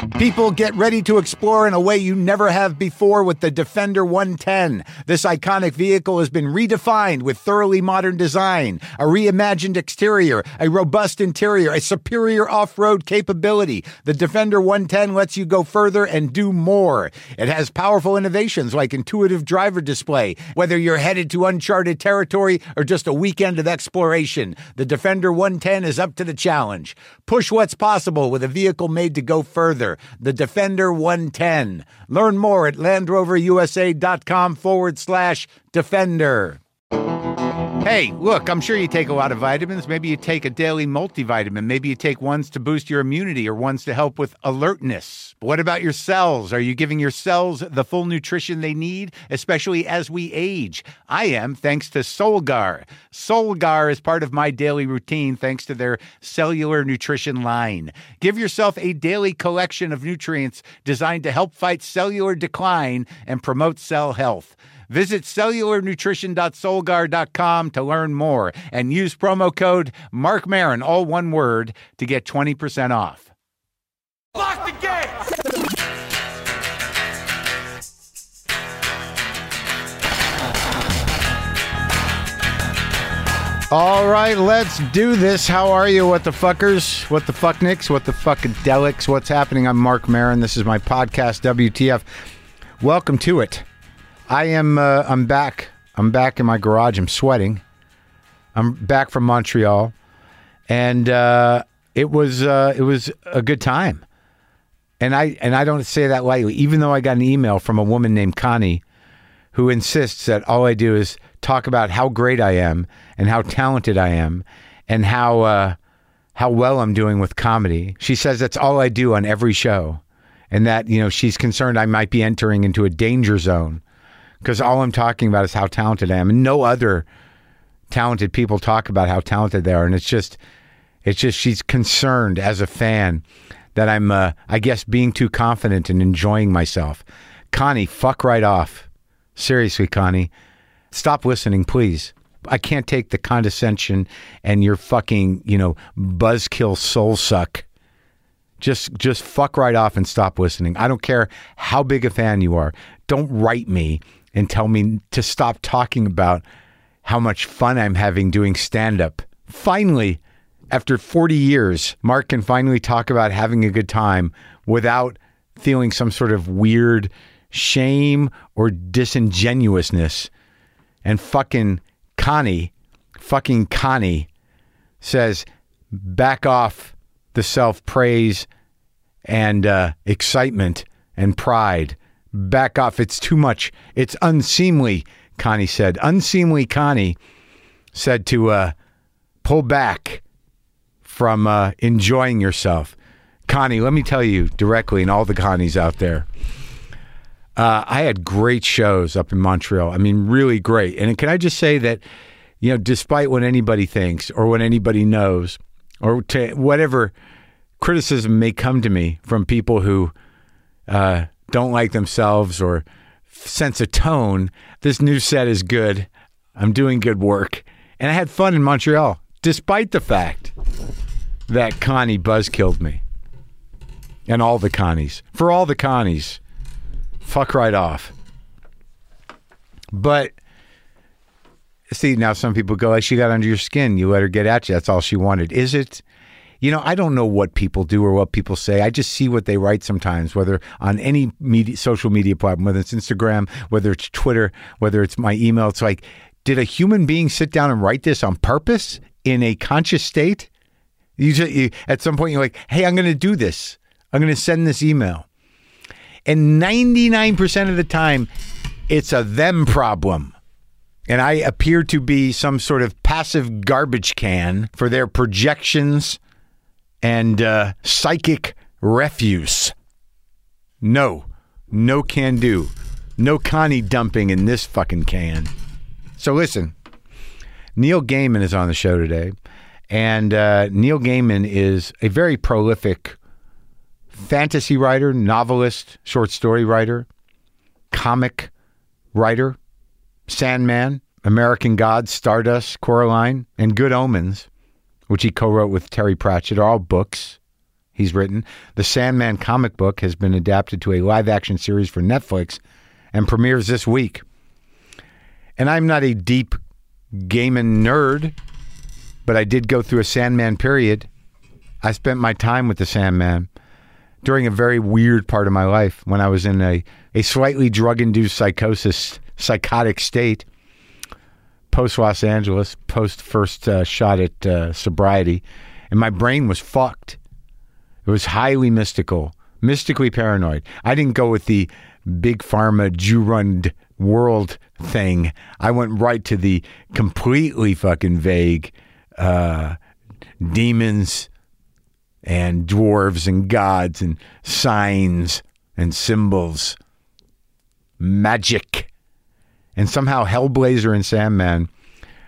People get ready to explore in a way you never have before with the Defender 110. This iconic vehicle has been redefined with thoroughly modern design, a reimagined exterior, a robust interior, a superior off road capability. The Defender 110 lets you go further and do more. It has powerful innovations like intuitive driver display, whether you're headed to uncharted territory or just a weekend of exploration. The Defender 110 is up to the challenge. Push what's possible with a vehicle made to go further the Defender 110. Learn more at LandRoverUSA.com forward slash Defender. Hey, look, I'm sure you take a lot of vitamins. Maybe you take a daily multivitamin. Maybe you take ones to boost your immunity or ones to help with alertness. But what about your cells? Are you giving your cells the full nutrition they need, especially as we age? I am, thanks to Solgar. Solgar is part of my daily routine thanks to their cellular nutrition line. Give yourself a daily collection of nutrients designed to help fight cellular decline and promote cell health. Visit cellularnutrition.solgar.com to learn more and use promo code Marc Maron, all one word, to get 20% off. Lock the gate! All right, let's do this. How are you, what the fuckers? What the fuck, fucknicks? What the fuckadelics? What's happening? I'm Marc Maron. This is my podcast, WTF. Welcome to it. I am. Uh, I'm back. I'm back in my garage. I'm sweating. I'm back from Montreal, and uh, it was uh, it was a good time. And I and I don't say that lightly. Even though I got an email from a woman named Connie, who insists that all I do is talk about how great I am and how talented I am, and how uh, how well I'm doing with comedy. She says that's all I do on every show, and that you know she's concerned I might be entering into a danger zone because all I'm talking about is how talented I am, and no other talented people talk about how talented they are, and it's just, it's just she's concerned as a fan that I'm, uh, I guess, being too confident and enjoying myself. Connie, fuck right off. Seriously, Connie, stop listening, please. I can't take the condescension and your fucking, you know, buzzkill soul suck. Just just fuck right off and stop listening. I don't care how big a fan you are. Don't write me and tell me to stop talking about how much fun I'm having doing stand up. Finally, after 40 years, Marc can finally talk about having a good time without feeling some sort of weird shame or disingenuousness. And fucking Connie, fucking Connie says, back off the self praise and uh, excitement and pride. Back off. It's too much. It's unseemly, Connie said. Unseemly Connie said to uh, pull back from uh, enjoying yourself. Connie, let me tell you directly, and all the Connies out there, uh, I had great shows up in Montreal. I mean, really great. And can I just say that, you know, despite what anybody thinks or what anybody knows, or whatever criticism may come to me from people who uh, don't like themselves or sense a tone, this new set is good. I'm doing good work. And I had fun in Montreal, despite the fact that Connie buzz killed me. And all the Connies. For all the Connies, fuck right off. But see, now some people go, like, she got under your skin. You let her get at you. That's all she wanted. Is it? You know, I don't know what people do or what people say. I just see what they write sometimes, whether on any media, social media platform, whether it's Instagram, whether it's Twitter, whether it's my email. It's like, did a human being sit down and write this on purpose in a conscious state? You, just, you at some point you're like, hey, I'm going to do this. I'm going to send this email. And 99% of the time, it's a them problem. And I appear to be some sort of passive garbage can for their projections and uh, psychic refuse. No, no can do. No Connie dumping in this fucking can. So listen, Neil Gaiman is on the show today. And uh, Neil Gaiman is a very prolific fantasy writer, novelist, short story writer, comic writer, Sandman, American Gods, Stardust, Coraline, and Good Omens, which he co wrote with Terry Pratchett, are all books. he's written. The Sandman comic book has been adapted to a live action series for Netflix and premieres this week. And I'm not a deep gaming nerd, but I did go through a Sandman period. I spent my time with the Sandman during a very weird part of my life when I was in a, a slightly drug induced psychosis, psychotic state, post Los Angeles, post first uh, shot at uh, sobriety, and my brain was fucked. It was highly mystical, mystically paranoid. I didn't go with the big pharma Jew run world thing. I went right to the completely fucking vague uh, demons and dwarves and gods and signs and symbols, magic. And somehow Hellblazer and Sandman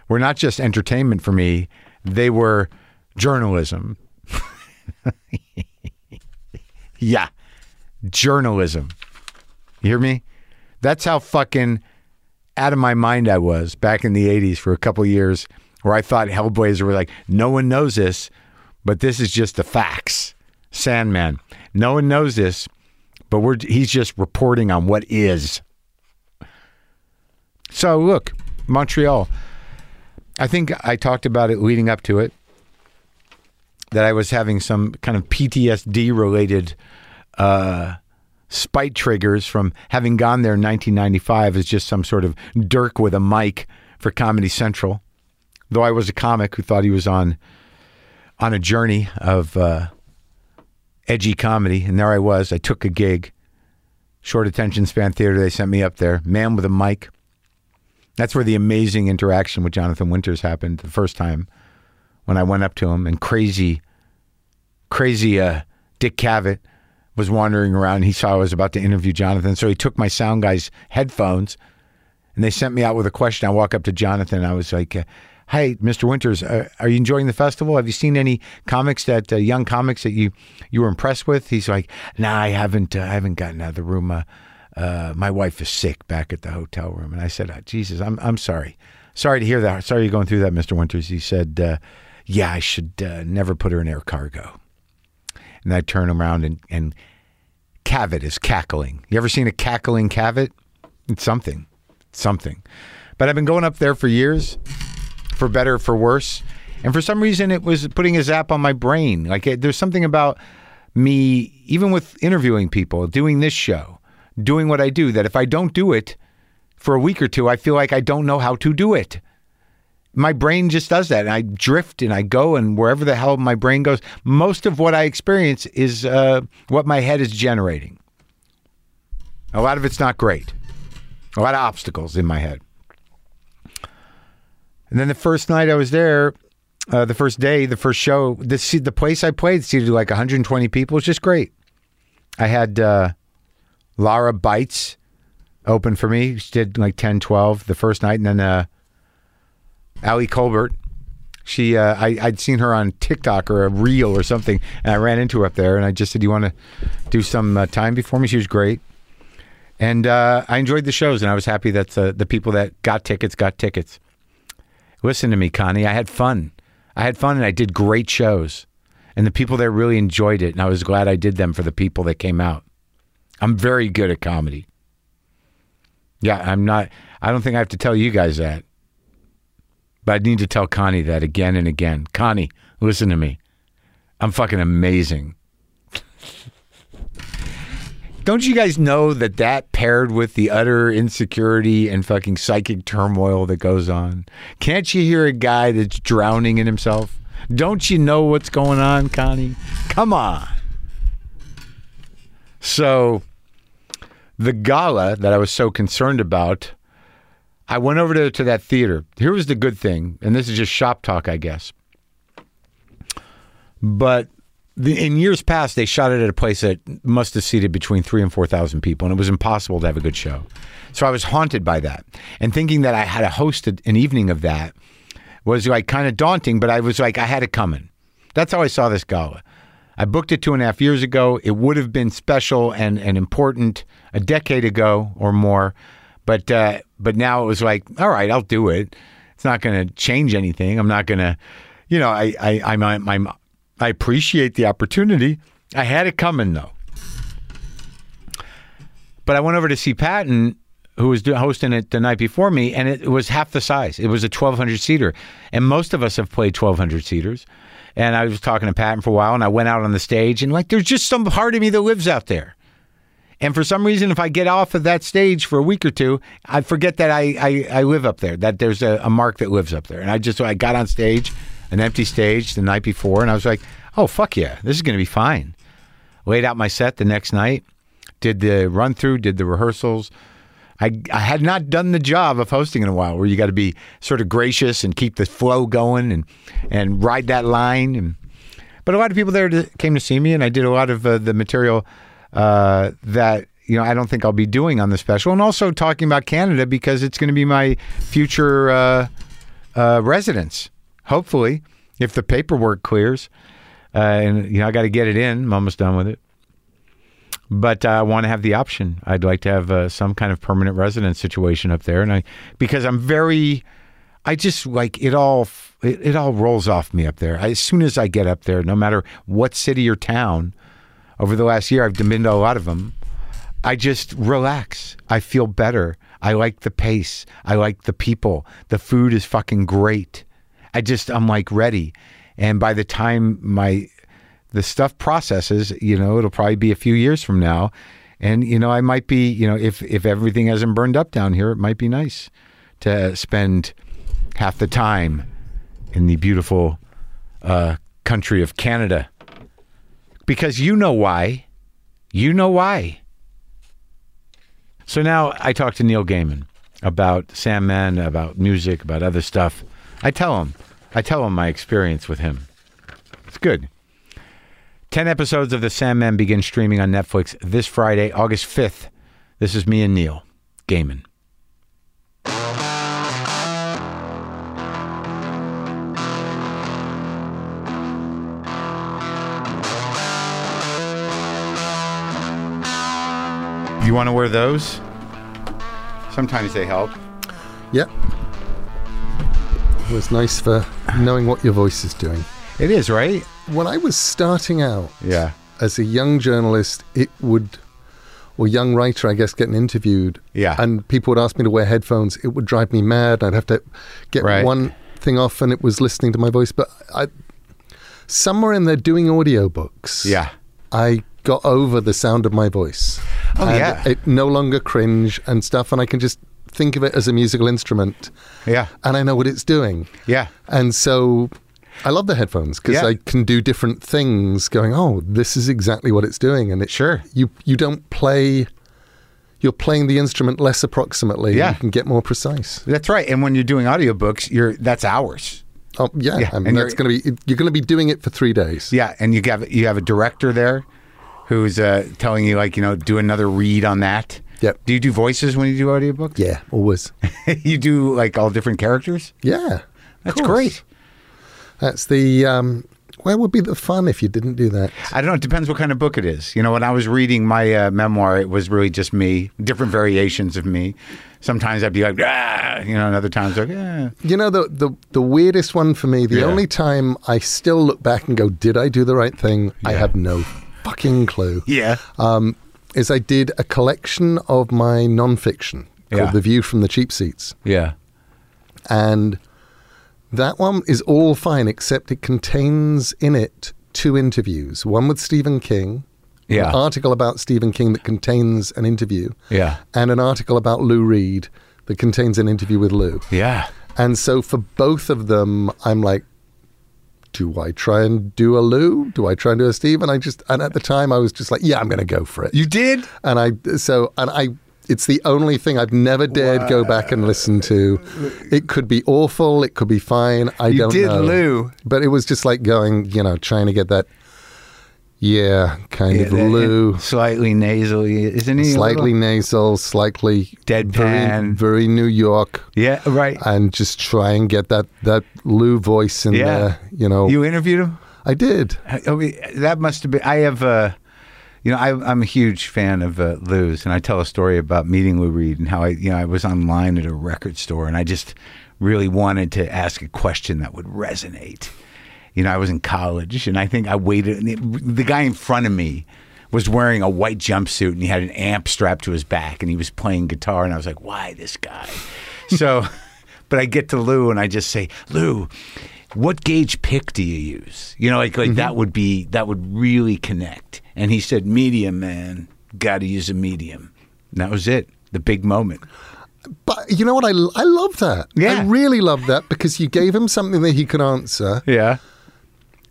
were not just entertainment for me, they were journalism. yeah, journalism. You hear me? That's how fucking out of my mind I was back in the 80s for a couple years where I thought Hellblazer were like, no one knows this, but this is just the facts. Sandman. No one knows this, but we're he's just reporting on what is. So look, Montreal. I think I talked about it leading up to it that I was having some kind of PTSD related uh, spite triggers from having gone there in 1995 as just some sort of Dirk with a mic for Comedy Central. Though I was a comic who thought he was on on a journey of uh, edgy comedy, and there I was. I took a gig, short attention span theater. They sent me up there, man with a mic. That's where the amazing interaction with Jonathan Winters happened the first time when I went up to him, and crazy, crazy uh, Dick Cavett was wandering around. He saw I was about to interview Jonathan, so he took my sound guy's headphones, and they sent me out with a question. I walk up to Jonathan. I was like. Uh, Hey, Mr. Winters, uh, are you enjoying the festival? Have you seen any comics that uh, young comics that you you were impressed with? He's like, Nah, I haven't. Uh, I haven't gotten out of the room. Uh, uh, my wife is sick back at the hotel room, and I said, oh, Jesus, I'm I'm sorry, sorry to hear that. Sorry you're going through that, Mr. Winters. He said, uh, Yeah, I should never put her in air cargo. And I turn around and and Cavett is cackling. You ever seen a cackling Cavett? It's something, it's something. But I've been going up there for years for better for worse. And for some reason, it was putting a zap on my brain. Like it, there's something about me, even with interviewing people, doing this show, doing what I do, that if I don't do it for a week or two, I feel like I don't know how to do it. My brain just does that. And I drift and I go, and wherever the hell my brain goes, most of what I experience is uh, what my head is generating. A lot of it's not great, a lot of obstacles in my head. And then the first night I was there, uh, the first day, the first show, the the place I played seated like 120 people. It was just great. I had uh, Lara Beitz open for me. She did like 10, 12 the first night, and then uh, Ali Kolbert. She, uh, I, I'd seen her on TikTok or a reel or something, and I ran into her up there, and I just said, Do "You want to do some uh, time before me?" She was great, and uh, I enjoyed the shows, and I was happy that the people that got tickets got tickets. Listen to me, Connie. I had fun. I had fun and I did great shows. And the people there really enjoyed it. And I was glad I did them for the people that came out. I'm very good at comedy. Yeah, I'm not, I don't think I have to tell you guys that. But I need to tell Connie that again and again. Connie, listen to me. I'm fucking amazing. Don't you guys know that that paired with the utter insecurity and fucking psychic turmoil that goes on? Can't you hear a guy that's drowning in himself? Don't you know what's going on, Connie? Come on. So, the gala that I was so concerned about, I went over to, to that theater. Here was the good thing, and this is just shop talk, I guess. But the, in years past, they shot it at a place that must have seated between three and four thousand people, and it was impossible to have a good show. So I was haunted by that, and thinking that I had to host an evening of that was like kind of daunting. But I was like, I had it coming. That's how I saw this gala. I booked it two and a half years ago. It would have been special and, and important a decade ago or more, but uh, but now it was like, all right, I'll do it. It's not going to change anything. I'm not going to, you know, I I I'm, I'm I appreciate the opportunity. I had it coming though. But I went over to see Patton, who was hosting it the night before me, and it was half the size. It was a 1,200 seater. And most of us have played 1,200 seaters. And I was talking to Patton for a while, and I went out on the stage, and like, there's just some part of me that lives out there. And for some reason, if I get off of that stage for a week or two, I forget that I, I, I live up there, that there's a, a Marc that lives up there. And I just, I got on stage, an empty stage the night before, and I was like, oh, fuck yeah, this is going to be fine. Laid out my set the next night, did the run through, did the rehearsals. I, I had not done the job of hosting in a while where you got to be sort of gracious and keep the flow going and, and ride that line. And, but a lot of people there came to see me, and I did a lot of uh, the material uh, that you know I don't think I'll be doing on the special, and also talking about Canada because it's going to be my future uh, uh, residence. Hopefully, if the paperwork clears, uh, and you know I got to get it in. I'm almost done with it, but I want to have the option. I'd like to have uh, some kind of permanent residence situation up there, and I because I'm very. I just like it all. It, it all rolls off me up there. I, as soon as I get up there, no matter what city or town, over the last year, I've been to a lot of them. I just relax. I feel better. I like the pace. I like the people. The food is fucking great. I just I'm like ready. And by the time my the stuff processes, you know, it'll probably be a few years from now. And you know, I might be, you know, if if everything hasn't burned up down here, it might be nice to spend half the time in the beautiful uh, country of Canada because you know why. You know why. So now I talk to Neil Gaiman about Sandman, about music, about other stuff. I tell him, I tell him my experience with him. It's good. 10 episodes of The Sandman begin streaming on Netflix this Friday, August 5th. This is me and Neil Gaiman. You want to wear those? Sometimes they help. Yep. It was nice for knowing what your voice is doing. It is, right? When I was starting out Yeah. as a young journalist, it would, or young writer, I guess, getting interviewed. Yeah. And people would ask me to wear headphones. It would drive me mad. I'd have to get Right. one thing off and it was listening to my voice. But I, somewhere in there doing audiobooks, Yeah. I got over the sound of my voice. Oh, and yeah. It no longer cringe and stuff. And I can just think of it as a musical instrument Yeah. and I know what it's doing. Yeah. And so I love the headphones because Yeah. I can do different things going, oh, this is exactly what it's doing. And it, Sure. you, you don't play, you're playing the instrument less approximately. Yeah. You can get more precise. That's right. And when you're doing audiobooks, you're that's hours. Oh, yeah. Yeah, I mean, and that's going to be, you're going to be doing it for three days. Yeah, and you have you have a director there who's uh, telling you like you know do another read on that. Yep. Do you do voices when you do audiobooks? Yeah, always. you do like all different characters. Yeah. That's great. That's the, um, where would be the fun if you didn't do that? I don't know. It depends what kind of book it is. You know, when I was reading my uh, memoir, it was really just me, different variations of me. Sometimes I'd be like, ah, you know, and other times like, yeah. You know the the the weirdest one for me. The Yeah. only time I still look back and go, "Did I do the right thing?" I have no fucking clue. Yeah. Um, is I did a collection of my nonfiction called Yeah. "The View from the Cheap Seats," Yeah. and that one is all fine except it contains in it two interviews. One with Stephen King, Yeah. an article about Stephen King that contains an interview, Yeah. and an article about Lou Reed that contains an interview with Lou. Yeah. And so for both of them, I'm like, do I try and do a Lou? Do I try and do a Steve? And I just, and at the time I was just like, yeah, I'm going to go for it. You did? and I, so, and I, it's the only thing I've never dared go back and listen to. It could be awful. It could be fine. I You don't did know. Lou. But it was just like going, you know, trying to get that, yeah, kind of Yeah, Lou. Slightly nasally, isn't he? Slightly nasal, slightly Deadpan. very, very New York Yeah, right. and just try and get that that Lou voice in Yeah. there. You know, You interviewed him? I did. I mean, that must have been. I have, uh, you know, I, I'm a huge fan of uh, Lou's, and I tell a story about meeting Lou Reed and how I, you know, I was online at a record store, and I just really wanted to ask a question that would resonate, You know, I was in college, and I think I waited. and it- The guy in front of me was wearing a white jumpsuit, and he had an amp strapped to his back, and he was playing guitar, and I was like, "Why this guy?" So, but I get to Lou, and I just say, "Lou." What gauge pick do you use? You know, like like that mm-hmm. would be that would really connect. And he said, "Medium, man. Got to use a medium." And that was it. The big moment. But you know what? I, I love that. Yeah. I really love that because you gave him something that he could answer. Yeah.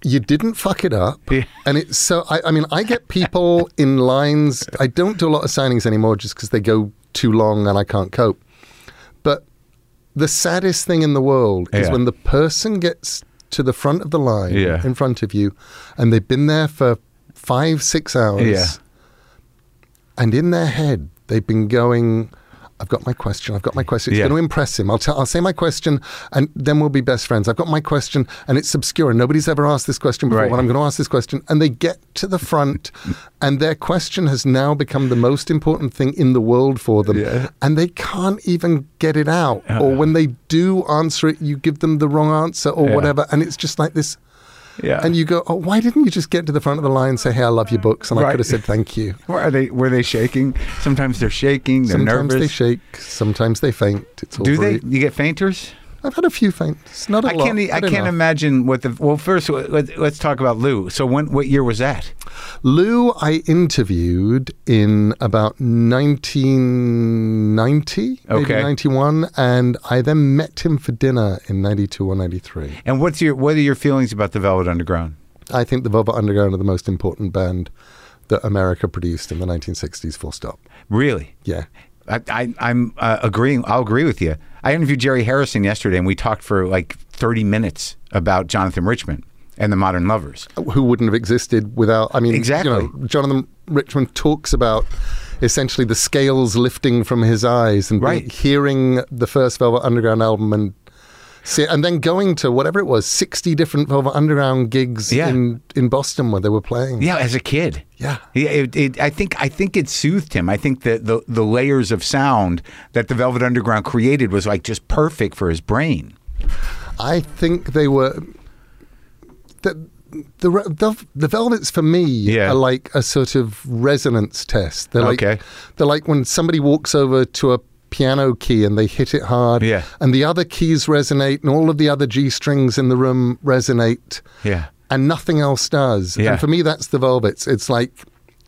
You didn't fuck it up. Yeah. And it's so, I, I mean, I get people in lines. I don't do a lot of signings anymore just because they go too long and I can't cope. The saddest thing in the world is Yeah. when the person gets to the front of the line Yeah. in front of you and they've been there for five, six hours. Yeah. And in their head, they've been going, I've got my question. I've got my question. It's Yeah. going to impress him. I'll, tell, I'll say my question and then we'll be best friends. I've got my question and it's obscure and nobody's ever asked this question before. Right. Well, I'm going to ask this question. And they get to the front and their question has now become the most important thing in the world for them. Yeah. And they can't even get it out. Uh-uh. Or when they do answer it, you give them the wrong answer or Yeah. whatever. And it's just like this. Yeah. And you go, oh, why didn't you just get to the front of the line and say, hey, I love your books? And I could have said thank you. Were are they were they shaking? Sometimes they're shaking. They're Sometimes nervous. they shake, sometimes they faint. It's all Do they? You get fainters? I've had a few faints, not a I lot. can't. I but can't enough. imagine what the. Well, first let's, let's talk about Lou. So when what year was that? Lou, I interviewed in about 1990, maybe Okay. 91, and I then met him for dinner in 92 or 93. And what's your what are your feelings about the Velvet Underground? I think the Velvet Underground are the most important band that America produced in the 1960s, full stop. Really? Yeah. I, I, I'm uh, agreeing. I'll agree with you. I interviewed Jerry Harrison yesterday, and we talked for like 30 minutes about Jonathan Richman and the Modern Lovers. who wouldn't have existed without I mean Exactly. you know Jonathan Richman talks about essentially the scales lifting from his eyes and Right. hearing the first Velvet Underground album and see, and then going to whatever it was 60 different Velvet Underground gigs Yeah. in in Boston where they were playing Yeah, as a kid. Yeah. Yeah, it, it, I think I think it soothed him. I think that the the layers of sound that the Velvet Underground created was like just perfect for his brain. I think they were the the the, the Velvets for me Yeah. are like a sort of resonance test. They're like Okay. they're like when somebody walks over to a piano key and they hit it hard, Yeah. and the other keys resonate, and all of the other G strings in the room resonate, Yeah. and nothing else does. Yeah. And for me, that's the Velvets. It's like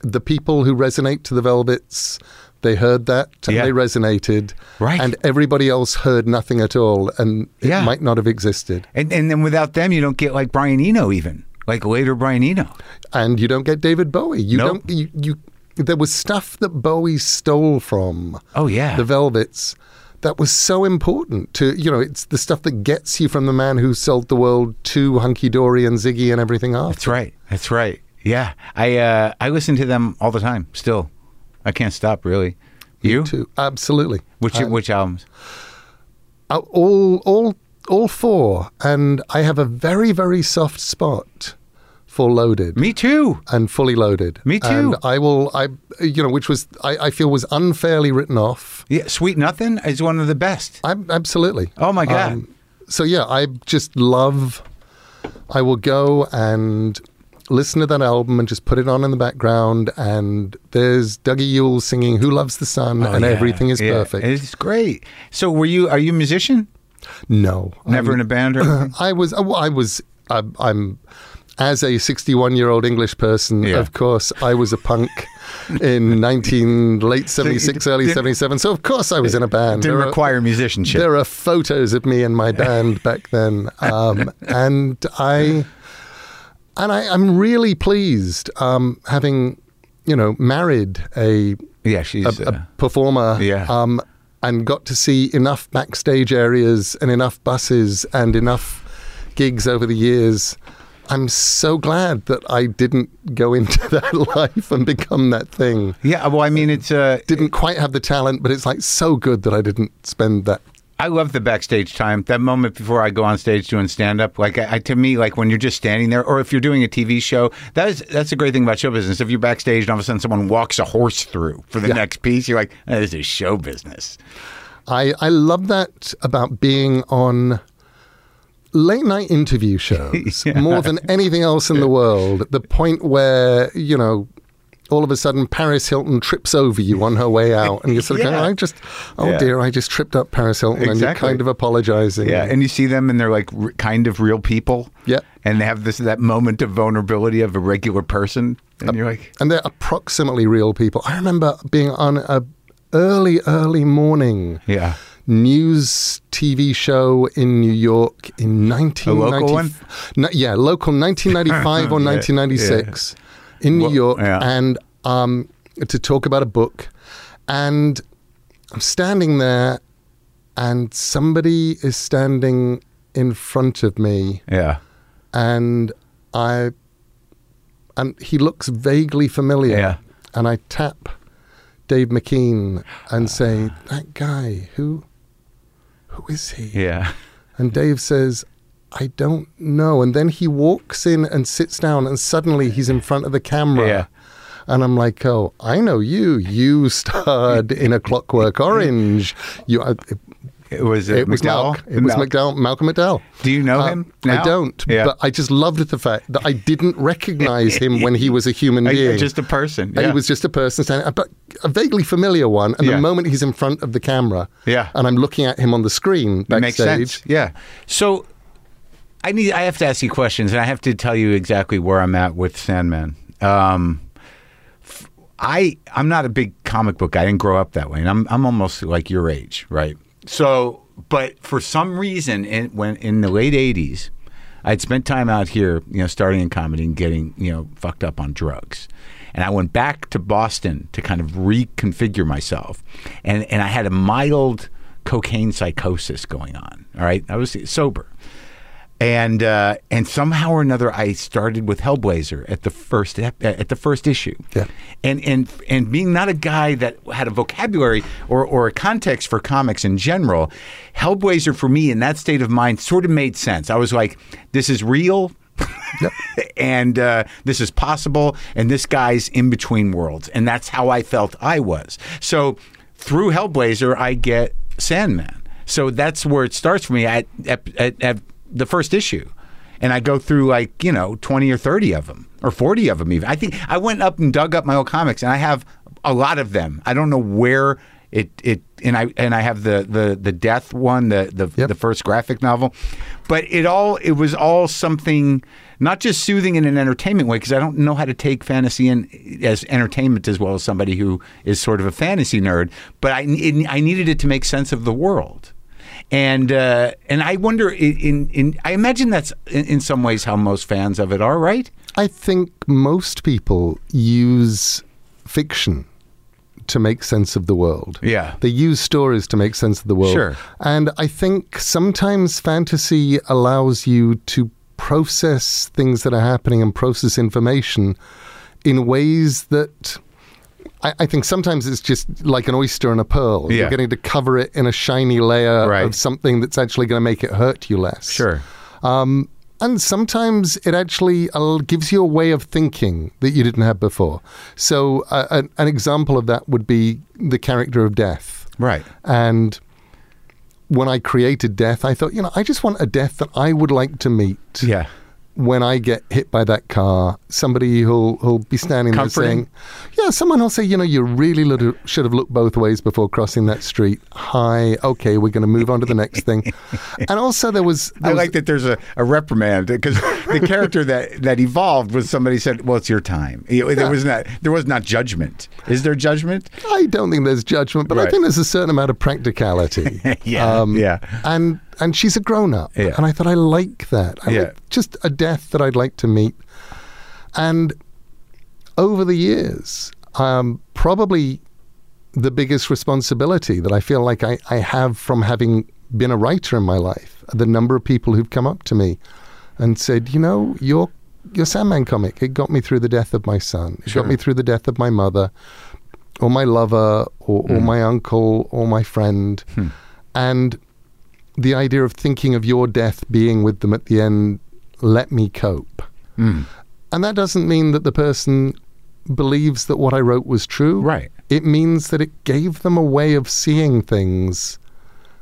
the people who resonate to the Velvets. They heard that and Yeah. they resonated, Right. And everybody else heard nothing at all, and it Yeah. might not have existed. And and then without them, you don't get like Brian Eno even like later Brian Eno. and you don't get David Bowie. You Nope. don't. You, you there was stuff that Bowie stole from Oh yeah, the Velvets that was so important to you know. It's the stuff that gets you from the man who sold the world to Hunky Dory and Ziggy and everything else. That's right. That's right. Yeah, I uh, I listen to them all the time. Still, I can't stop. Really, you? Too absolutely. Which Uh, which albums? uh, all all all four, and I have a very very soft spot for loaded. Me too. and fully loaded. Me too. And I will, I, you know, which was I, I feel was unfairly written off. Yeah, Sweet Nothing is one of the best. I'm absolutely. Oh, my God. Um, so yeah, I just love. I will go and listen to that album and just put it on in the background. And there's Dougie Yule singing "Who Loves the Sun" and Oh, yeah, everything is yeah. perfect. It's great. So, were you? Are you a musician? no, Never I'm- in a band or? I was. uh, I was. I, I'm. As a 61 year old English person, Yeah. of course, I was a punk in 19 late 76, early didn't- 77. So of course I was in a band. Didn't There are- require musicianship. There are photos of me and my band back then, um, and I and I, I'm really pleased um, having you know married a yeah, she's. a, uh, performer, yeah. um, and got to see enough backstage areas and enough buses and enough gigs over the years. I'm so glad that I didn't go into that life and become that thing. yeah. Well, I mean, it's. Uh, Didn't quite have the talent, but it's like so good that I didn't spend that I love the backstage time. That moment before I go on stage doing stand up, like I, I- to me, like when you're just standing there, or if you're doing a TV show, that is that's a great thing about show business. If you're backstage and all of a sudden someone walks a horse through for the Yeah. next piece, you're like, oh, this is show business. I, I love that about being on late night interview shows more than anything else in the world. The point where you know. All of a sudden, Paris Hilton trips over you on her way out, and you're sort of going, "I just, oh Yeah. dear, I just tripped up Paris Hilton," and you're kind of apologizing. Yeah, and you see them, and they're like r- kind of real people. Yeah. and they have this that moment of vulnerability of a regular person, and you're like, and they're approximately real people. I remember being on a early, early morning yeah, news TV show in New York in 1990. No, yeah, local 1995 or Yeah, 1996 in New Well, York, yeah. and um, to talk about a book. And I'm standing there, and somebody is standing in front of me yeah, and I and he looks vaguely familiar. Yeah. And I tap Dave McKean and say, "That guy, who, who is he?" yeah, And Dave says, "I don't know." And then he walks in and sits down, and suddenly he's in front of the camera. Yeah. And I'm like, "Oh, I know you. You starred in A Clockwork Orange. You." It was uh, it was McDowell. Malc- It was Mal- McDowell, Malcolm McDowell. Do you know Uh, him? now? I don't. Yeah. But I just loved the fact that I didn't recognize him when he was a human being. just a person. And Yeah. He was just a person standing, but a vaguely familiar one. And Yeah. the moment he's in front of the camera, Yeah. and I'm looking at him on the screen It backstage, makes sense. Yeah. So I need I have to ask you questions and I have to tell you exactly where I'm at with Sandman. Um f- I I'm not a big comic book guy. I didn't grow up that way. And I'm I'm almost like your age, right? So but for some reason in when in the late 80s I'd spent time out here, you know, starting in comedy and getting, you know, fucked up on drugs. And I went back to Boston to kind of reconfigure myself. And and I had a mild cocaine psychosis going on. All right. I was sober. And uh, and somehow or another, I started with Hellblazer at the first ep- at the first issue. Yeah. And and and being not a guy that had a vocabulary or or a context for comics in general, Hellblazer for me in that state of mind sort of made sense. I was like, this is real. and uh, this is possible, and this guy's in between worlds, and that's how I felt I was. So through Hellblazer, I get Sandman. So that's where it starts for me at at, at, at the first issue, and I go through like you know twenty or thirty of them or forty of them even. I think I went up and dug up my old comics, and I have a lot of them. I don't know where it it and I and I have the the the death one, the the Yep. the first graphic novel, but it all it was all something not just soothing in an entertainment way because I don't know how to take fantasy in as entertainment as well as somebody who is sort of a fantasy nerd, but I it, I needed it to make sense of the world. And uh, and I wonder in, in I imagine that's in, in some ways how most fans of it are, right? I think most people use fiction to make sense of the world. Yeah. They use stories to make sense of the world. Sure. And I think sometimes fantasy allows you to process things that are happening and process information in ways that I, I think sometimes it's just like an oyster and a pearl. Yeah. You're getting to cover it in a shiny layer Right. of something that's actually going to make it hurt you less. Uh, Um, and sometimes it actually uh, gives you a way of thinking that you didn't have before. So, uh, an, an example of that would be the character of Death. Right. And when I created Death, I thought, you know, I just want a death that I would like to meet Yeah. When I get hit by that car, somebody who'll who'll be standing Comforting. there saying, "Yeah," someone will say, "You know, you really should have looked both ways before crossing that street." Hi, okay, we're going to move on to the next thing. And also, there was, there I was- like that there's a, a reprimand because the character that, that evolved was somebody said, "Well, it's your time." You know, There was not there was not judgment. Is there judgment? I don't think there's judgment, but I think there's a certain amount of practicality. Yeah, um, yeah. And and she's a grown up, Yeah. and I thought I like that. I Yeah. like just a death that I'd like to meet. And over the years, um, probably the biggest responsibility that I feel like I, I have from having been a writer in my life, the number of people who've come up to me and said, you know, your your Sandman comic, it got me through the death of my son. It Sure. got me through the death of my mother or my lover or, or Hmm. my uncle or my friend. And the idea of thinking of your death being with them at the end let me cope. Hmm. And that doesn't mean that the person believes that what I wrote was true. Right. It means that it gave them a way of seeing things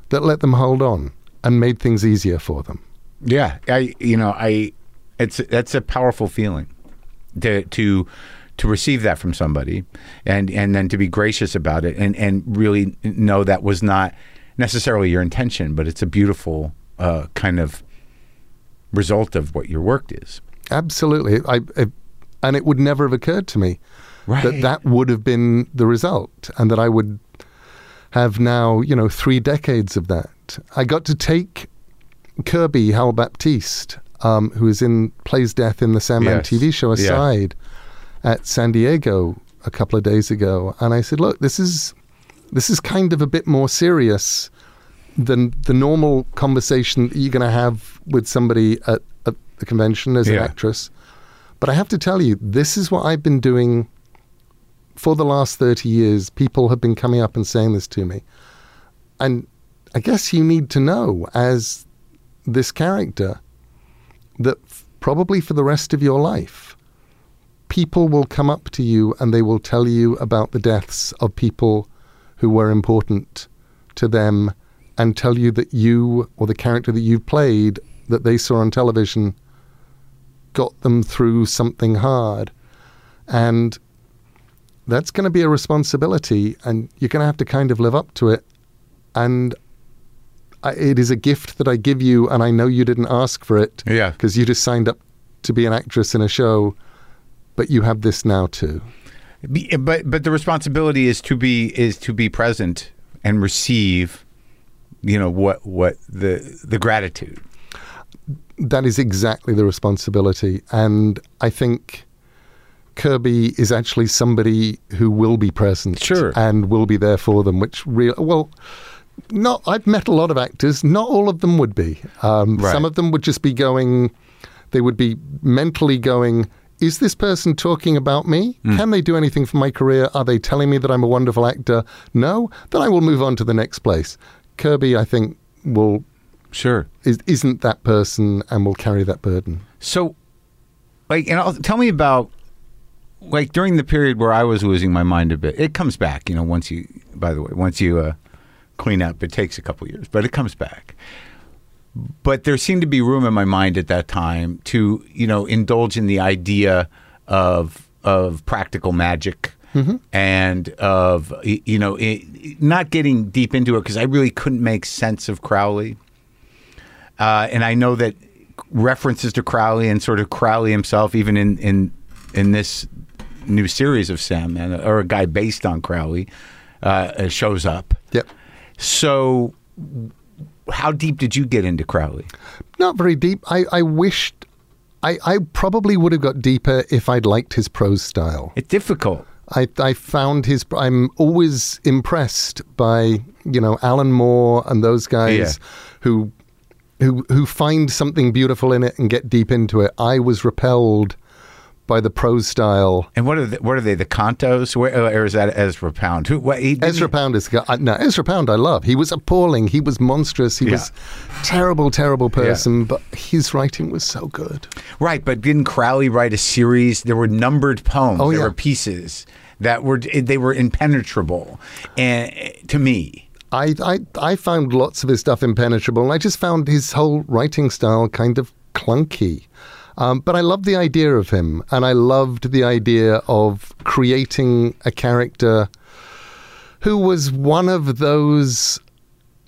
that let them hold on and made things easier for them. Yeah, I you know I it's that's a powerful feeling to to to receive that from somebody and and then to be gracious about it and and really know that was not necessarily your intention, but it's a beautiful uh, kind of result of what your work is. Absolutely. I, I and it would never have occurred to me Right. that that would have been the result and that I would have now, you know, three decades of that. I got to take Kirby Howell-Baptiste, um, who is in plays death in the Sandman Yes. TV show, Yeah. aside at San Diego a couple of days ago, and I said, "Look, this is this is kind of a bit more serious than the normal conversation that you're going to have with somebody at, at the convention as an actress." But I have to tell you, this is what I've been doing for the last 30 years. People have been coming up and saying this to me. And I guess you need to know, as this character, that f- probably for the rest of your life, people will come up to you and they will tell you about the deaths of people who were important to them and tell you that you or the character that you've played that they saw on television got them through something hard. And that's going to be a responsibility, and you're going to have to kind of live up to it. And I, it is a gift that I give you, and I know you didn't ask for it Yeah. because you just signed up to be an actress in a show, but you have this now too. But but the responsibility is to be is to be present and receive, you know what what the the gratitude. that is exactly the responsibility. And I think Kirby is actually somebody who will be present Sure. and will be there for them, which real well not I've met a lot of actors, not all of them would be. Um, Right. Some of them would just be going they would be mentally going is this person talking about me? Hmm. Can they do anything for my career? Are they telling me that I'm a wonderful actor? No? Then I will move on to the next place. Kirby, I think, will Sure. is, isn't that person and will carry that burden. So, like, and I'll, tell me about like during the period where I was losing my mind a bit. It comes back, you know. Once you, by the way, once you uh, clean up, it takes a couple years, but it comes back. But there seemed to be room in my mind at that time to, you know, indulge in the idea of of practical magic. And of you know, it, not getting deep into it because I really couldn't make sense of Crowley. Uh, and I know that references to Crowley and sort of Crowley himself, even in in in this new series of Sam, and or a guy based on Crowley, uh, shows up. Yep. So, how deep did you get into Crowley? Not very deep. I, I wished I, I probably would have got deeper if I'd liked his prose style. It's difficult. I, I found his. I'm always impressed by you know Alan Moore and those guys Yeah. who who who find something beautiful in it and get deep into it. I was repelled by the prose style. And what are the, what are they? The cantos, Where, uh, or is that Ezra Pound? Who? What, he, Ezra he- Pound is uh, No, Ezra Pound I love. He was appalling. He was monstrous. He Yeah. was terrible, terrible person. But his writing was so good. Right, but didn't Crowley write a series? There were numbered poems. Oh, there yeah. were pieces that were they were impenetrable, and to me, I, I I found lots of his stuff impenetrable, and I just found his whole writing style kind of clunky. Um, but I loved the idea of him, and I loved the idea of creating a character who was one of those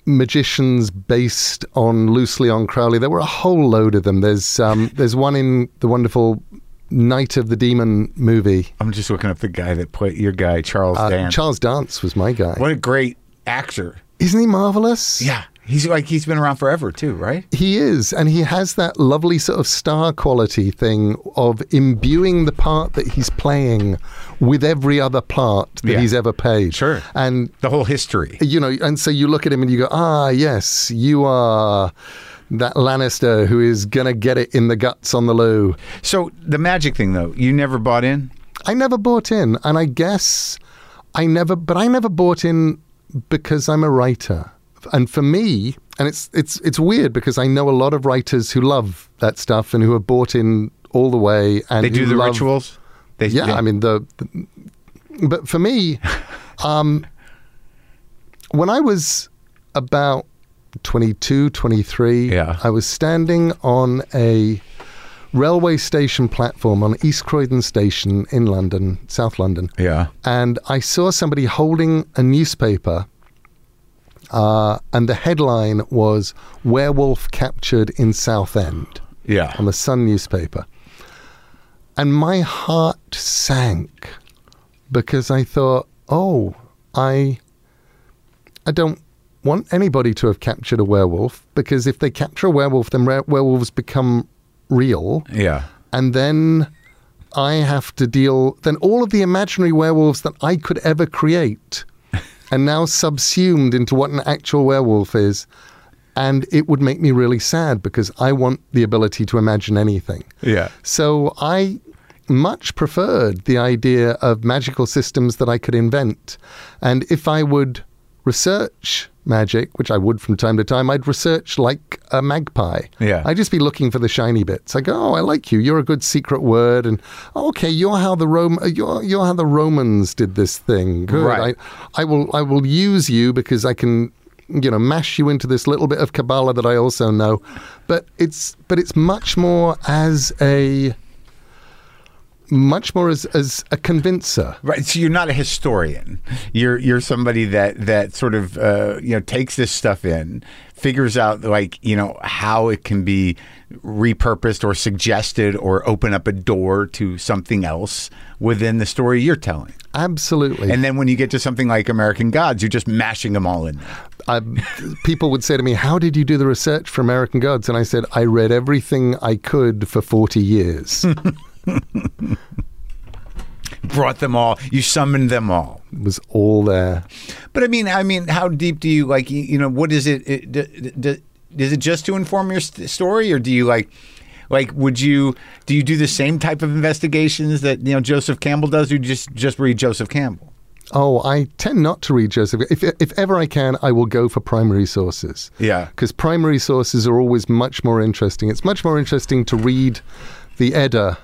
magicians based on loosely on Crowley. There were a whole load of them. There's um, there's one in the wonderful Night of the Demon movie. I'm just looking up the guy that played your guy Charles Uh, Dance. Charles Dance was my guy. what a great actor! Isn't he marvelous? Yeah, he's like he's been around forever too, right? He is, and he has that lovely sort of star quality thing of imbuing the part that he's playing with every other part that Yeah. he's ever played. Sure. And The whole history. you know, and so you look at him and you go, ah, yes, you are that Lannister who is gonna get it in the guts on the loo. So the magic thing, though, you never bought in. I never bought in, and I guess I never, but I never bought in because I'm a writer, and for me, and it's it's it's weird because I know a lot of writers who love that stuff and who have bought in all the way, and They do the love- rituals. They, Yeah, they- I mean the, the but for me, um, when I was about 22, 23. Yeah. I was standing on a railway station platform on East Croydon Station in London, South London. Yeah. And I saw somebody holding a newspaper, uh, and the headline was Werewolf Captured in Southend Yeah. on the Sun newspaper. And my heart sank because I thought, oh, I I don't want anybody to have captured a werewolf because if they capture a werewolf, then were- werewolves become real. Yeah. And then I have to deal, then all of the imaginary werewolves that I could ever create are now subsumed into what an actual werewolf is. And it would make me really sad because I want the ability to imagine anything. Yeah. So I much preferred the idea of magical systems that I could invent. And if I would research magic, which I would from time to time, I'd research like a magpie. Yeah. I'd just be looking for the shiny bits. I go, oh, I like you. You're a good secret word, and oh, okay, you're how the Rom- you're, you're how the Romans did this thing. Good. Right. I, I will I will use you because I can you know mash you into this little bit of Kabbalah that I also know. But it's but it's much more as a much more as, as a convincer. Right. So you're not a historian. You're you're somebody that that sort of uh, you know takes this stuff in, figures out like you know how it can be repurposed or suggested or open up a door to something else within the story you're telling. Absolutely. And then when you get to something like American Gods, you're just mashing them all in. I, people would say to me, "How did you do the research for American Gods?" And I said, "I read everything I could for forty years. Brought them all. You summoned them all. it was all there." But I mean, I mean, how deep do you like? You, know, what is it? it d- d- is it just to inform your st- story, or do you like, like, would you do you do the same type of investigations that you know Joseph Campbell does? Or you just just read Joseph Campbell? Oh, I tend not to read Joseph. If, if ever I can, I will go for primary sources. Yeah. Because primary sources are always much more interesting. It's much more interesting to read the Edda,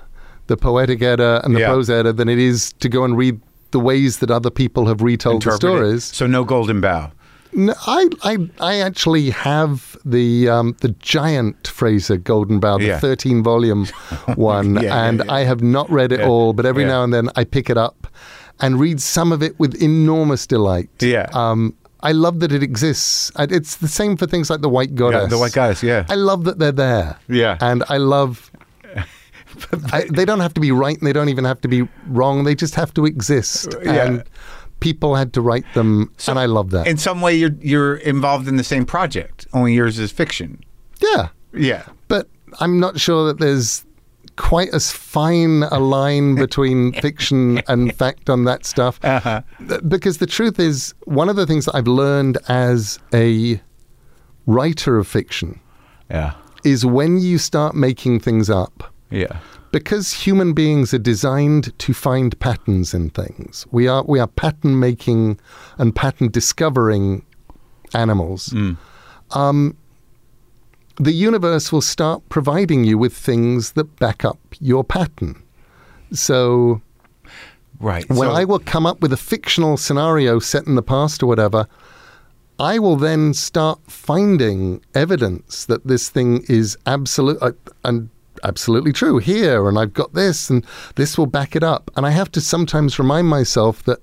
the poetic Edda and the Yeah. prose Edda, than it is to go and read the ways that other people have retold the stories. So no Golden Bough. No, I, I, I actually have the um, the giant Frazer Golden Bough, the Yeah. 13 volume one, Yeah, and. I have not read it all, but every now and then I pick it up and read some of it with enormous delight. Yeah. Um, I love that it exists. It's the same for things like the White Goddess. Yeah, the White Goddess, yeah. I love that they're there. Yeah. And I love. I, they don't have to be right and they don't even have to be wrong. They just have to exist. Yeah. And people had to write them, and I love that. In some way, you're you're involved in the same project. Only yours is fiction. yeah. Yeah. But I'm not sure that there's quite as fine a line between fiction and fact on that stuff. Uh-huh. Because the truth is, one of the things that I've learned as a writer of fiction Yeah. is when you start making things up. Yeah. Because human beings are designed to find patterns in things, we are we are pattern making and pattern discovering animals. Um, the universe will start providing you with things that back up your pattern. So Right. when so, I will come up with a fictional scenario set in the past or whatever, I will then start finding evidence that this thing is absolute uh, and absolutely true here, and I've got this, and this will back it up. And I have to sometimes remind myself that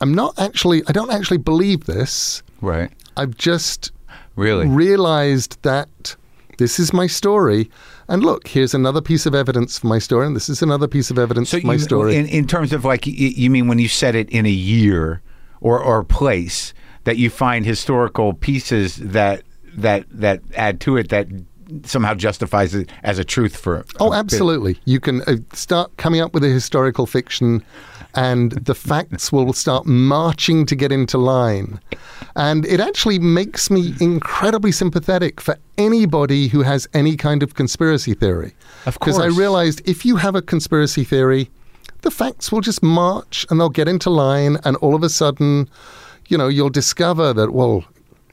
I'm not actually, I don't actually believe this. right. I've just Really. realized that this is my story. And look, here's another piece of evidence for my story, and this is another piece of evidence So for my you, story. In, in terms of like, you mean when you said it in a year or or place that you find historical pieces that that that add to it that somehow justifies it as a truth for. Oh, a bit- absolutely. You can uh, start coming up with a historical fiction, and the facts will start marching to get into line. And it actually makes me incredibly sympathetic for anybody who has any kind of conspiracy theory. Of Because I realized if you have a conspiracy theory, the facts will just march and they'll get into line, and all of a sudden, you know, you'll discover that, well,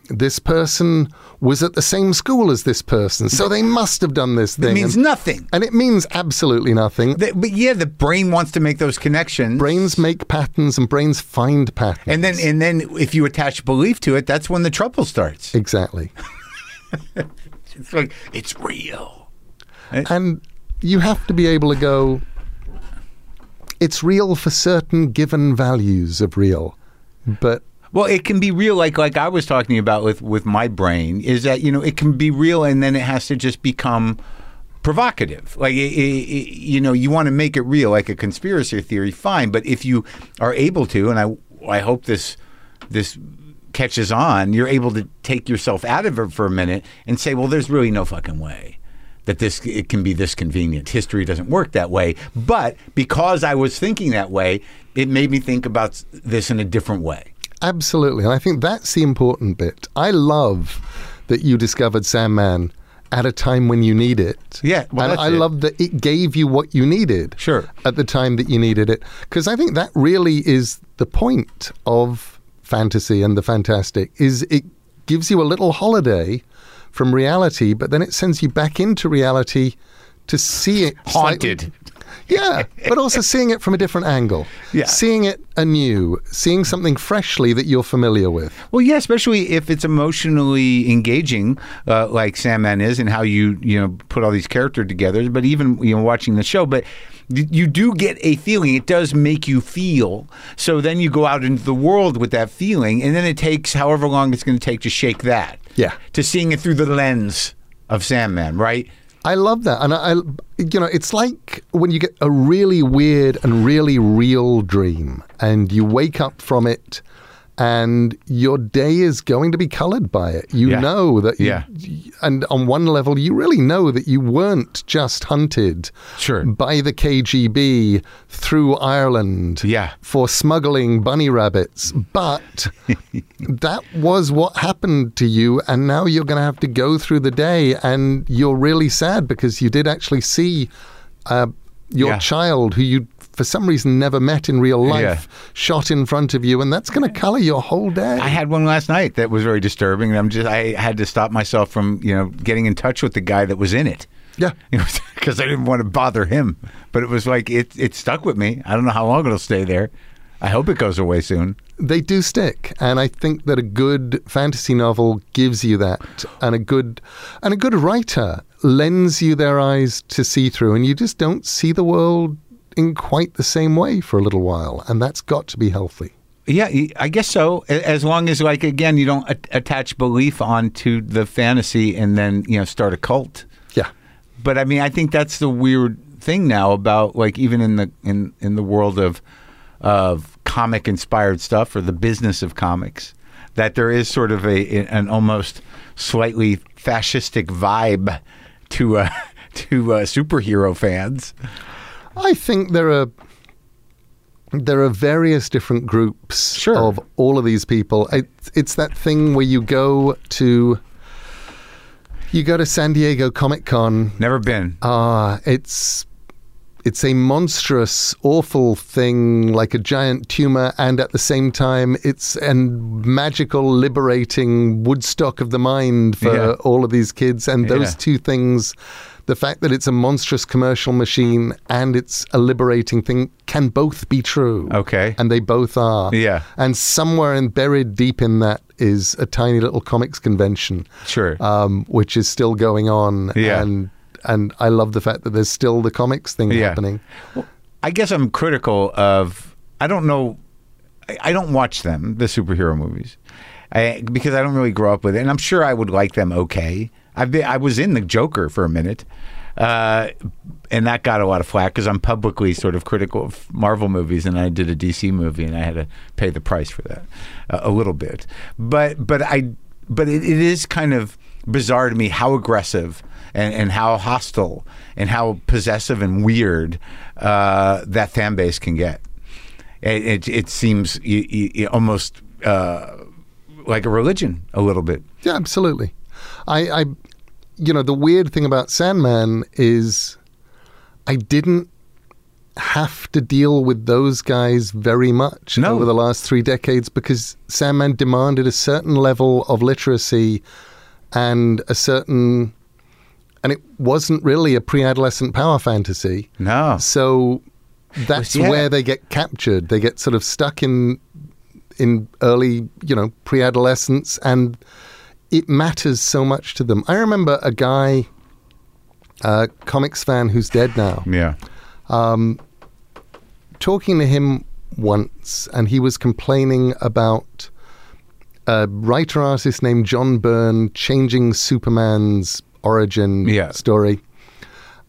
this person was at the same school as this person, so they must have done this thing. It means and, nothing. and it means absolutely nothing. The- but yeah, the brain wants to make those connections. brains make patterns and brains find patterns. and then and then if you attach belief to it, that's when the trouble starts. exactly. It's like it's real. And you have to be able to go, it's real for certain given values of real. But Well, it can be real, like like I was talking about with with my brain, is that you know it can be real, and then it has to just become provocative. Like it, it, you know, you want to make it real, like a conspiracy theory, fine. But if you are able to, and I I hope this this catches on, you're able to take yourself out of it for a minute and say, well, there's really no fucking way. That this it can be this convenient. History doesn't work that way. But because I was thinking that way, it made me think about this in a different way. Absolutely. And I think that's the important bit. I love that you discovered Sandman at a time when you need it. Yeah, well, and I it. love that it gave you what you needed. Sure. At the time that you needed it. Because I think that really is the point of fantasy and the fantastic is it gives you a little holiday from reality, but then it sends you back into reality to see it slightly- Haunted. Yeah, but also seeing it from a different angle. Yeah. Seeing it anew, seeing something freshly that you're familiar with. Well, yeah, especially if it's emotionally engaging, uh, like Sandman is, and how you you know put all these characters together. But even you know watching the show, but you do get a feeling. It does make you feel. So then you go out into the world with that feeling, and then it takes however long it's going to take to shake that. Yeah. To seeing it through the lens of Sandman, right? I love that, and I, I, you know, it's like when you get a really weird and really real dream, and you wake up from it, and your day is going to be colored by it. You Yeah. know that, you, Yeah. and on one level, you really know that you weren't just hunted Sure. by the KGB through Ireland Yeah. for smuggling bunny rabbits, but that was what happened to you, and now you're going to have to go through the day, and you're really sad because you did actually see uh, your Yeah. child who you. For some reason, never met in real life, Yeah. shot in front of you, and that's going to color your whole day. I had one last night that was very disturbing, and I'm just I had to stop myself from you know getting in touch with the guy that was in it. yeah, because I didn't want to bother him. But it was like it it stuck with me. I don't know how long it'll stay there. I hope it goes away soon. they do stick and i think that a good fantasy novel gives you that and a good and a good writer lends you their eyes to see through and you just don't see the world in quite the same way for a little while and that's got to be healthy Yeah, I guess so. As long as like again you don't a- attach belief onto the fantasy and then you know start a cult. yeah But I mean, I think that's the weird thing now about like even in the in in the world of of comic inspired stuff or the business of comics that there is sort of a an almost slightly fascistic vibe to uh, to uh, superhero fans. I think there are there are various different groups Sure. of all of these people it's, it's that thing where you go to you go to san diego comic-con Never been. Ah, it's it's a monstrous, awful thing, like a giant tumor, and at the same time, it's a magical, liberating Woodstock of the mind for Yeah. all of these kids. And those Yeah. two things, the fact that it's a monstrous commercial machine and it's a liberating thing, can both be true. Okay. and they both are. Yeah. and somewhere and buried deep in that is a tiny little comics convention Sure. um, which is still going on. Yeah. And and I love the fact that there's still the comics thing Yeah. happening. I guess I'm critical of. I don't know. I, I don't watch them, the superhero movies, I, because I don't really grow up with it, and I'm sure I would like them okay. I've been, I was in the Joker for a minute, uh, and that got a lot of flack because I'm publicly sort of critical of Marvel movies, and I did a DC movie, and I had to pay the price for that uh, a little bit. But but I but it, it is kind of bizarre to me how aggressive and, and how hostile and how possessive and weird uh, that fan base can get. It, it, it seems almost uh, like a religion a little bit. Yeah, absolutely. I, I, you know, the weird thing about Sandman is I didn't have to deal with those guys very much No. over the last three decades because Sandman demanded a certain level of literacy and a certain. And it wasn't really a pre adolescent power fantasy. No. So that's yeah. where they get captured. They get sort of stuck in in early, you know, pre-adolescence and it matters so much to them. I remember a guy a comics fan who's dead now Yeah. Um, talking to him once and he was complaining about a writer artist named John Byrne changing Superman's origin Yeah. story.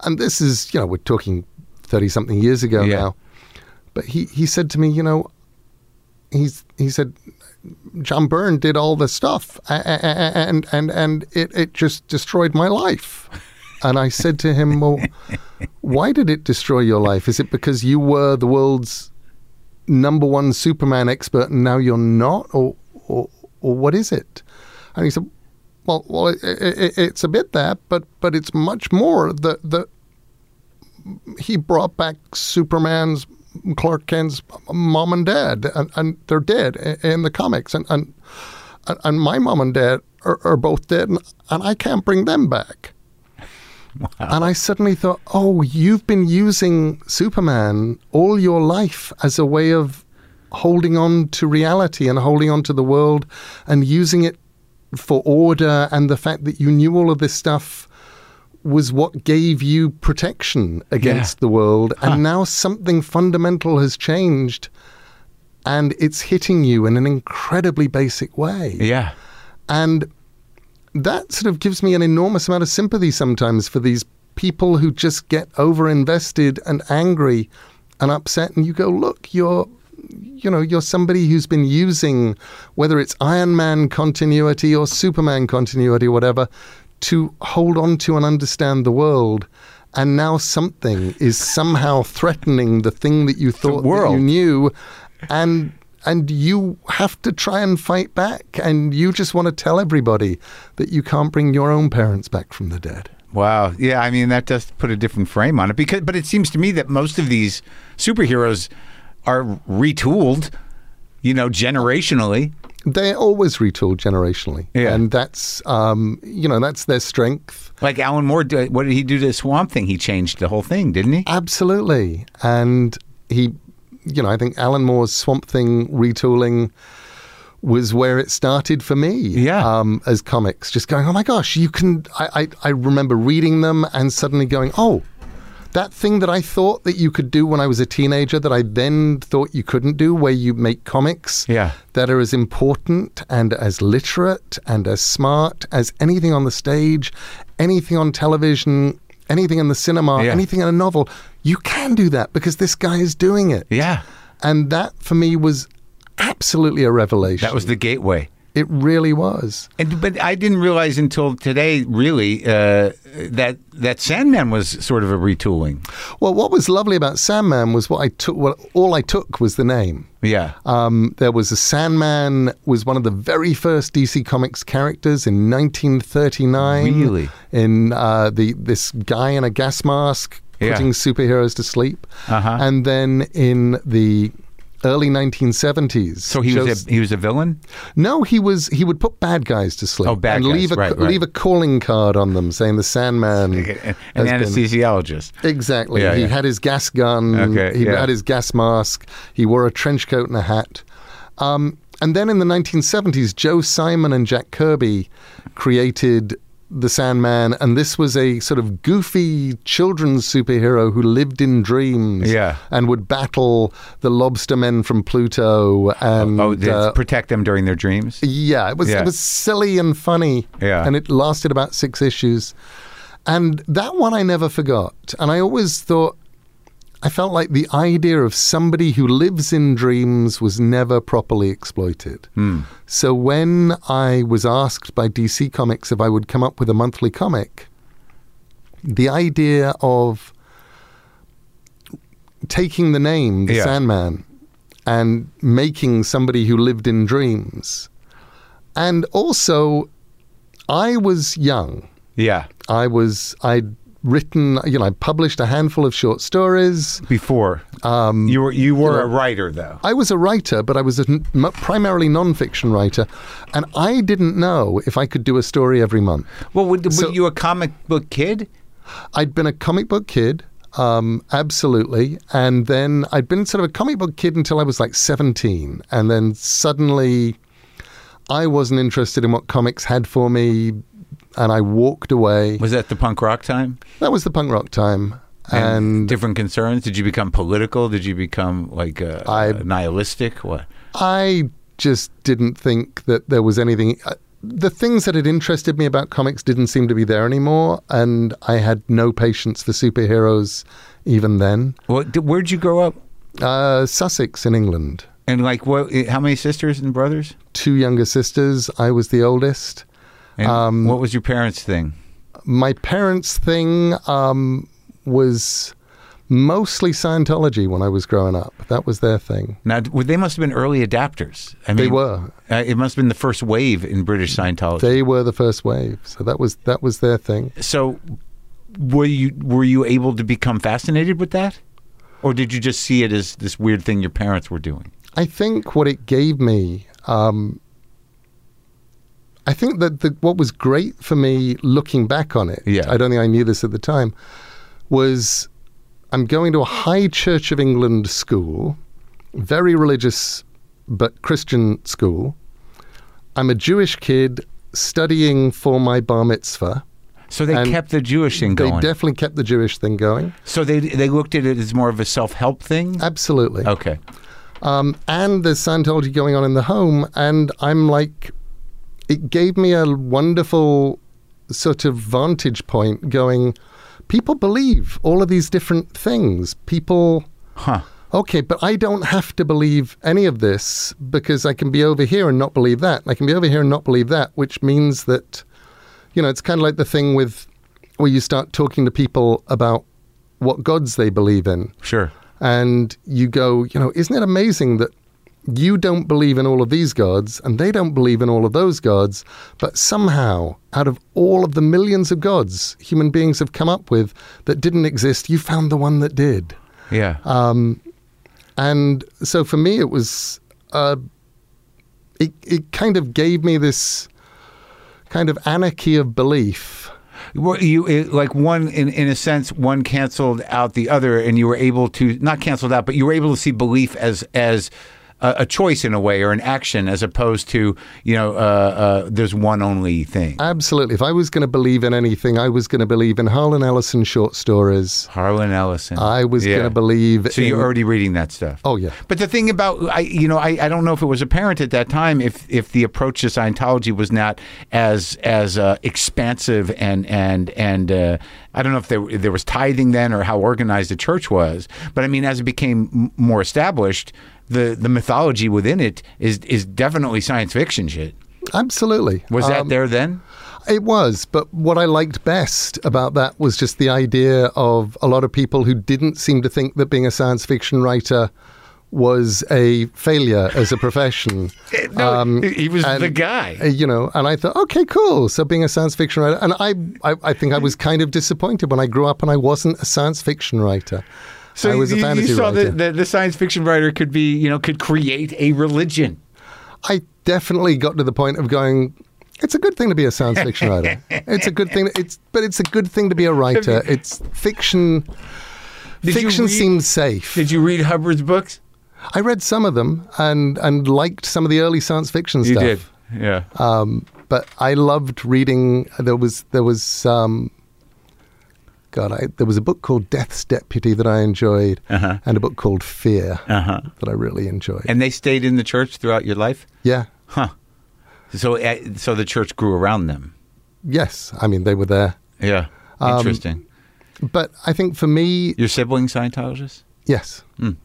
And this is, you know, we're talking 30 something years ago Yeah. now. But he, he said to me, you know, he's he said John Byrne did all the stuff and and and it, it just destroyed my life. And I said to him, Well, why did it destroy your life? Is it because you were the world's number one Superman expert and now you're not? Or or, or what is it? And he said, Well, well, it, it, it's a bit that, but but it's much more that that he brought back Superman's Clark Kent's mom and dad, and, and they're dead in the comics, and and, and my mom and dad are, are both dead, and, and I can't bring them back. And I suddenly thought, oh, you've been using Superman all your life as a way of holding on to reality and holding on to the world and using it for order and the fact that you knew all of this stuff was what gave you protection against the world. And now something fundamental has changed and it's hitting you in an incredibly basic way. Yeah. And that sort of gives me an enormous amount of sympathy sometimes for these people who just get over invested and angry and upset. And you go, look, you're. You know, you're somebody who's been using whether it's Iron Man continuity or Superman continuity or whatever to hold on to and understand the world. And now something is somehow threatening the thing that you thought that you knew. And and you have to try and fight back and you just want to tell everybody that you can't bring your own parents back from the dead Wow. Yeah, I mean that does put a different frame on it because but it seems to me that most of these superheroes are retooled, you know, generationally. They're always retooled generationally Yeah. and that's um, you know that's their strength Like Alan Moore what did he do to Swamp Thing? He changed the whole thing, didn't he? absolutely and he you know i think alan moore's swamp thing retooling was where it started for me Yeah. um, as comics just going oh my gosh you can I, I, I remember reading them and suddenly going oh that thing that I thought that you could do when I was a teenager that I then thought you couldn't do, where you make comics Yeah. that are as important and as literate and as smart as anything on the stage, anything on television, anything in the cinema, Yeah. anything in a novel. You can do that because this guy is doing it. Yeah. And that for me was absolutely a revelation. That was the gateway. It really was. And but I didn't realize until today, really, uh, that that Sandman was sort of a retooling. Well, what was lovely about Sandman was what I took. What all I took was the name. Yeah. Um, there was a Sandman was one of the very first DC Comics characters in 1939. Really? In uh, the this guy in a gas mask Yeah. putting superheroes to sleep, Uh-huh. and then in the early 1970s. so he was a, he was a villain. no, he was he would put bad guys to sleep Oh, bad and guys, leave a right, right. leave a calling card on them saying the Sandman An, has an been- anesthesiologist. Exactly. Yeah, he yeah. had his gas gun. Okay, he yeah. had his gas mask. He wore a trench coat and a hat. Um, and then in the 1970s, Joe Simon and Jack Kirby created the Sandman, and this was a sort of goofy children's superhero who lived in dreams Yeah. and would battle the lobster men from Pluto. And Oh, to uh, protect them during their dreams. yeah, it was Yeah. it was silly and funny. Yeah. And it lasted about six issues. And that one I never forgot. And I always thought I felt like the idea of somebody who lives in dreams was never properly exploited. Hmm. So when I was asked by DC Comics if I would come up with a monthly comic, the idea of taking the name, the Yeah. Sandman, and making somebody who lived in dreams. And also, I was young. Yeah. I was I'd written, you know, I published a handful of short stories. Before um, you were you were a writer though. I was a writer, but I was a n- m- primarily nonfiction writer, and I didn't know if I could do a story every month. Well, were, were you a comic book kid? I'd been a comic book kid, um, absolutely, and then I'd been sort of a comic book kid until I was like seventeen, and then suddenly, I wasn't interested in what comics had for me, and I walked away. Was that the punk rock time? That was the punk rock time, and different concerns. Did you become political? Did you become like uh, I- nihilistic? What? I just didn't think that there was anything. uh, The things that had interested me about comics didn't seem to be there anymore, and I had no patience for superheroes even then. Well, d- where'd you grow up? Uh, Sussex in England. And like, what? How many sisters and brothers? Two younger sisters. I was the oldest. Um, what was your parents' thing? My parents' thing um, was mostly Scientology when I was growing up. That was their thing. Now, they must have been early adapters. I mean, They were. Uh, it must have been the first wave in British Scientology. They were the first wave, so that was that was their thing. so, were you were you able to become fascinated with that, or did you just see it as this weird thing your parents were doing? I think what it gave me, um, I think that the, what was great for me looking back on it, Yeah. I don't think I knew this at the time, was I'm going to a high Church of England school, very religious but Christian school. I'm a Jewish kid studying for my bar mitzvah. So they And kept the Jewish thing They definitely kept the Jewish thing going. so they they looked at it as more of a self help thing. Absolutely. Okay. Um, and there's Scientology going on in the home, and I'm like, it gave me a wonderful sort of vantage point going, people believe all of these different things. People, Huh. okay, but I don't have to believe any of this because I can be over here and not believe that. I can be over here and not believe that, which means that, you know, it's kind of like the thing with where you start talking to people about what gods they believe in Sure. and you go, you know, isn't it amazing that you don't believe in all of these gods and they don't believe in all of those gods, but somehow, out of all of the millions of gods human beings have come up with that didn't exist, you found the one that did. Yeah. And so for me, it was, uh, it, it kind of gave me this kind of anarchy of belief. Well, you it, like one in in a sense one canceled out the other, and you were able to not canceled out, but you were able to see belief as as a, a choice in a way or an action, as opposed to you know uh, uh, there's one only thing. Absolutely. If I was going to believe in anything, I was going to believe in Harlan Ellison short stories. Harlan Ellison. I was Yeah. going to believe So in. you're already reading that stuff. Oh, yeah. But the thing about I, you know, I, I don't know if it was apparent at that time if if the approach to Scientology was not as as uh, expansive and and and uh, I don't know if there there was tithing then or how organized the church was. But I mean, as it became m- more established, the the mythology within it is is definitely science fiction shit. Absolutely. Was that Um, there then? It was, but what I liked best about that was just the idea of a lot of people who didn't seem to think that being a science fiction writer was a failure as a profession. No, he was and, the guy. uh, You know, and I thought, okay, cool. So being a science fiction writer, and I, I, I think I was kind of disappointed when I grew up and I wasn't a science fiction writer. So I was you, a fantasy you saw writer. that the, the science fiction writer could be, you know, could create a religion. I definitely got to the point of going. It's a good thing to be a science fiction writer. It's a good thing. It's but it's a good thing to be a writer. It's fiction. Did fiction read- seems safe. Did you read Hubbard's books? I read some of them and and liked some of the early science fiction You stuff. did, yeah. Um, but I loved reading. There was there was um, God. I, there was a book called Death's Deputy that I enjoyed, Uh-huh. and a book called Fear Uh-huh. that I really enjoyed. And they stayed in the church throughout your life, yeah. huh? So, uh, so the church grew around them. Yes. I mean, they were there. Yeah, Um, interesting. But I think for me, your sibling Scientologists? Yes. Mm.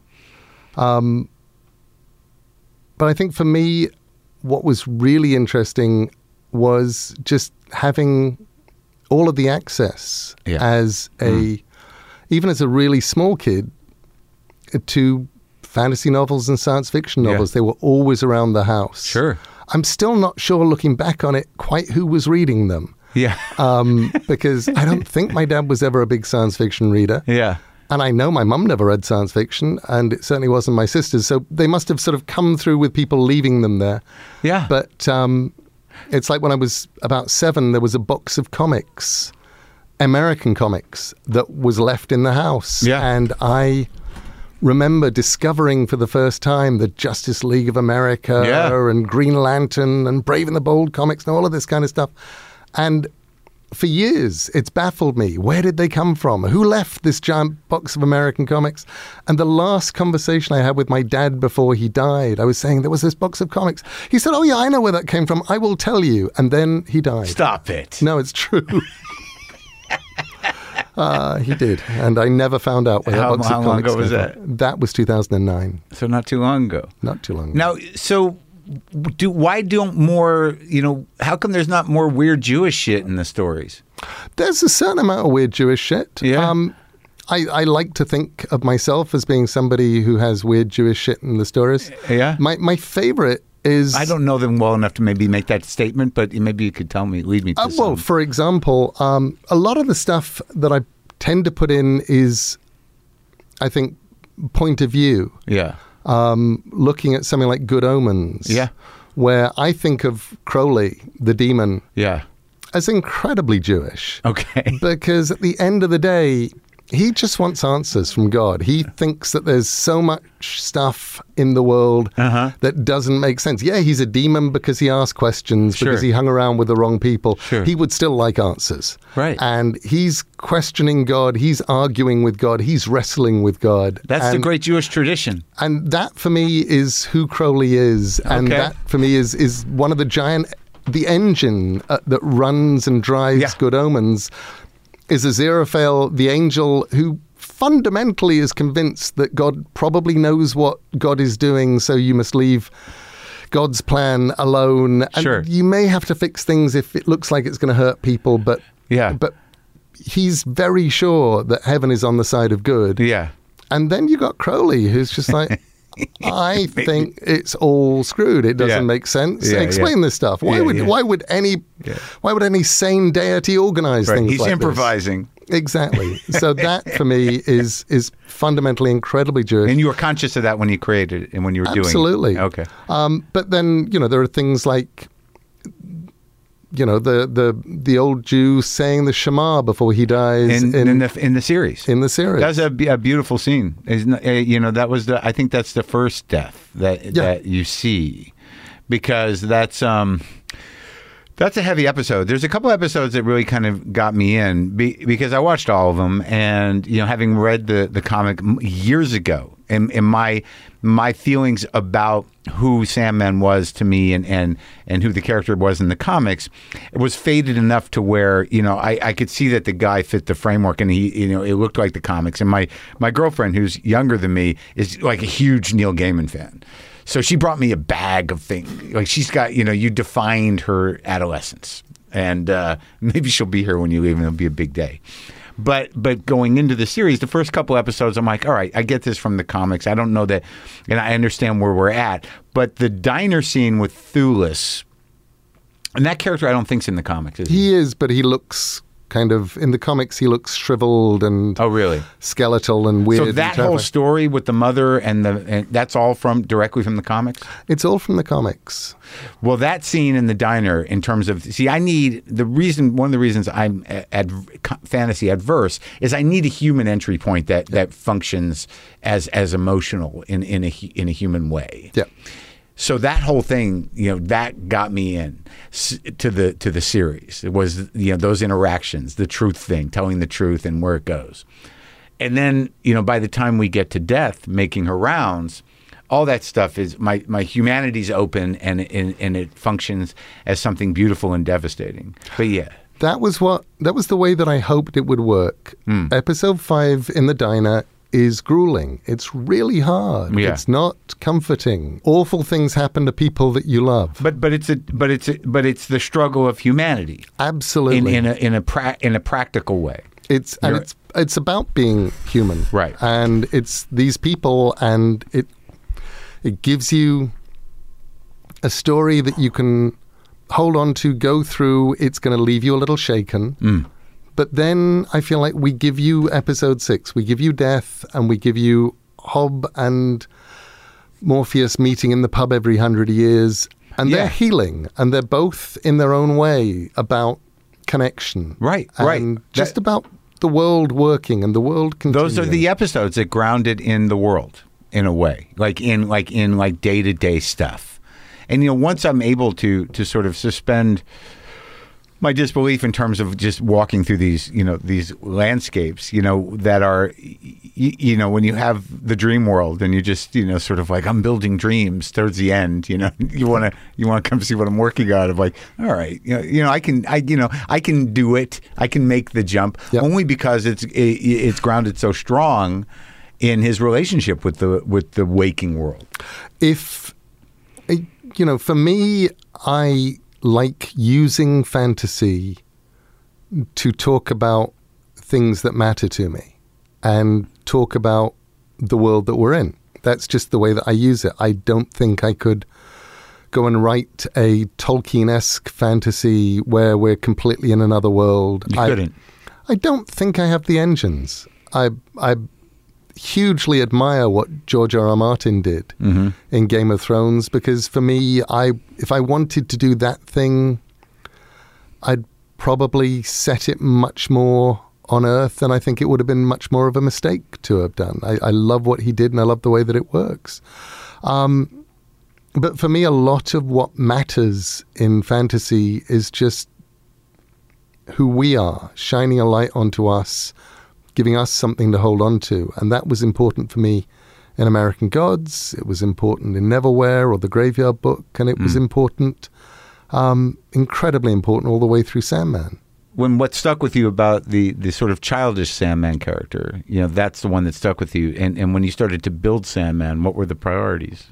Um, but I think for me, what was really interesting was just having all of the access Yeah. as a, even as a really small kid, to fantasy novels and science fiction Yeah. novels. They were always around the house. Sure. I'm still not sure, looking back on it, quite who was reading them. Yeah. um, because I don't think my dad was ever a big science fiction reader. yeah. And I know my mum never read science fiction, and it certainly wasn't my sisters. So they must have sort of come through with people leaving them there. Yeah. But um, it's like when I was about seven, there was a box of comics, American comics, that was left in the house. Yeah. And I remember discovering for the first time the Justice League of America Yeah. and Green Lantern and Brave and the Bold comics and all of this kind of stuff. And for years, it's baffled me. Where did they come from? Who left this giant box of American comics? And the last conversation I had with my dad before he died, I was saying there was this box of comics. He said, Oh, yeah, I know where that came from. I will tell you. And then he died. Stop it. No, it's true. uh, he did. And I never found out where How- that box how of long comics ago was that? from. That was 2009. So not too long ago. Not too long ago. Now, so do why don't more? You know, how come there's not more weird Jewish shit in the stories? There's a certain amount of weird Jewish shit. Yeah. Um, I, I like to think of myself as being somebody who has weird Jewish shit in the stories. Yeah. My my favorite is I don't know them well enough to maybe make that statement, but maybe you could tell me, lead me to Uh, well, some. for example, um, a lot of the stuff that I tend to put in is, I think, point of view. yeah, Um, looking at something like Good Omens. Yeah. Where I think of Crowley, the demon, yeah, as incredibly Jewish. okay, because at the end of the day, he just wants answers from God. He thinks that there's so much stuff in the world Uh-huh. that doesn't make sense. Yeah, he's a demon because he asked questions, Sure. because he hung around with the wrong people. Sure. He would still like answers. Right. And he's questioning God, he's arguing with God, he's wrestling with God. that's the great Jewish tradition. and that for me is who Crowley is, and Okay. that for me is is one of the giant, the engine uh, that runs and drives Yeah. Good Omens, is Aziraphale, the angel who fundamentally is convinced that God probably knows what God is doing, so you must leave. God's plan alone, and Sure. you may have to fix things if it looks like it's going to hurt people, but Yeah. but he's very sure that heaven is on the side of good. Yeah, And then you got Crowley, who's just like, I think it's all screwed. It doesn't Yeah. make sense. Yeah, Explain yeah. this stuff. Why would why would any why would any sane deity organize right. things He's like improvising, this? Exactly. So that for me is is fundamentally incredibly Jewish. and you were conscious of that when you created it and when you were doing. Absolutely. Okay. Um, but then you know there are things like you know the the the old Jew saying the Shema before he dies In, in, the in the series. in the series. That's a, a beautiful scene. Isn't? Uh, you know, that was the. I think that's the first death that Yeah. that you see, because that's um, that's a heavy episode. There's a couple episodes that really kind of got me in be, because I watched all of them, and you know, having read the the comic years ago, and, my my feelings about who Sandman was to me and, and and who the character was in the comics, it was faded enough to where you know I, I could see that the guy fit the framework and he you know it looked like the comics. And my my girlfriend, who's younger than me, is like a huge Neil Gaiman fan. So she brought me a bag of things. Like she's got, you know, you defined her adolescence, and uh, maybe she'll be here when you leave, and it'll be a big day. But but going into the series, the first couple episodes, I'm like, all right, I get this from the comics. I don't know that, and I understand where we're at. But the diner scene with Thewlis, and that character, I don't think's in the comics. Is he? he is, but he looks kind of in the comics. He looks shriveled and Oh, really? skeletal and weird. So that whole story with the mother and the and that's all from directly from the comics. it's all from the comics. Well, that scene in the diner, in terms of see, I need the reason. One of the reasons I'm ad, fantasy adverse is I need a human entry point that that functions as as emotional in in a in a human way. Yeah. So that whole thing, you know, that got me in to the to the series. It was you know those interactions, the truth thing, telling the truth and where it goes. And then, you know, by the time we get to death, making her rounds, all that stuff is my my humanity's open and and, and it functions as something beautiful and devastating. But yeah. That was what that was the way that I hoped it would work. Hmm. Episode five in the diner is grueling. It's really hard. Yeah. It's not comforting. Awful things happen to people that you love. But but it's a but it's a, but it's the struggle of humanity Absolutely. in a in a pra- in a practical way. It's and You're- it's it's about being human, Right. And it's these people, and it it gives you a story that you can hold on to, go through. It's going to leave you a little shaken. Mm. But then I feel like we give you episode six, we give you death, and we give you Hob and Morpheus meeting in the pub every hundred years, and Yeah. they're healing, and they're both in their own way about connection, Right, and right. just That- about the world working and the world continuing. Those are the episodes that grounded in the world in a way, like in like in like day to day stuff. And you know, once I'm able to to sort of suspend my disbelief in terms of just walking through these, you know, these landscapes, you know, that are, you, you know, when you have the dream world and you just, you know, sort of like I'm building dreams towards the end, you know, you want to, you want to come see what I'm working on. Of like, all right, you know, you know, I can, I, you know, I can do it. I can make the jump Yep. only because it's it, it's grounded so strong in his relationship with the with the waking world. if you know for me i like using fantasy to talk about things that matter to me and talk about the world that we're in that's just the way that i use it i don't think i could go and write a tolkien-esque fantasy where we're completely in another world You I- couldn't. I don't think I have the engines. I I hugely admire what George R. R. Martin did in Game of Thrones because for me, I if I wanted to do that thing, I'd probably set it much more on Earth, and I think it would have been much more of a mistake to have done. I, I love what he did, and I love the way that it works. Um, but for me, a lot of what matters in fantasy is just who we are, shining a light onto us, giving us something to hold on to. And that was important for me in American Gods. It was important in Neverwhere or the Graveyard Book. And it was important, um, incredibly important, all the way through Sandman. when what stuck with you about the the sort of childish Sandman character, you know, that's the one that stuck with you. And and when you started to build Sandman, what were the priorities?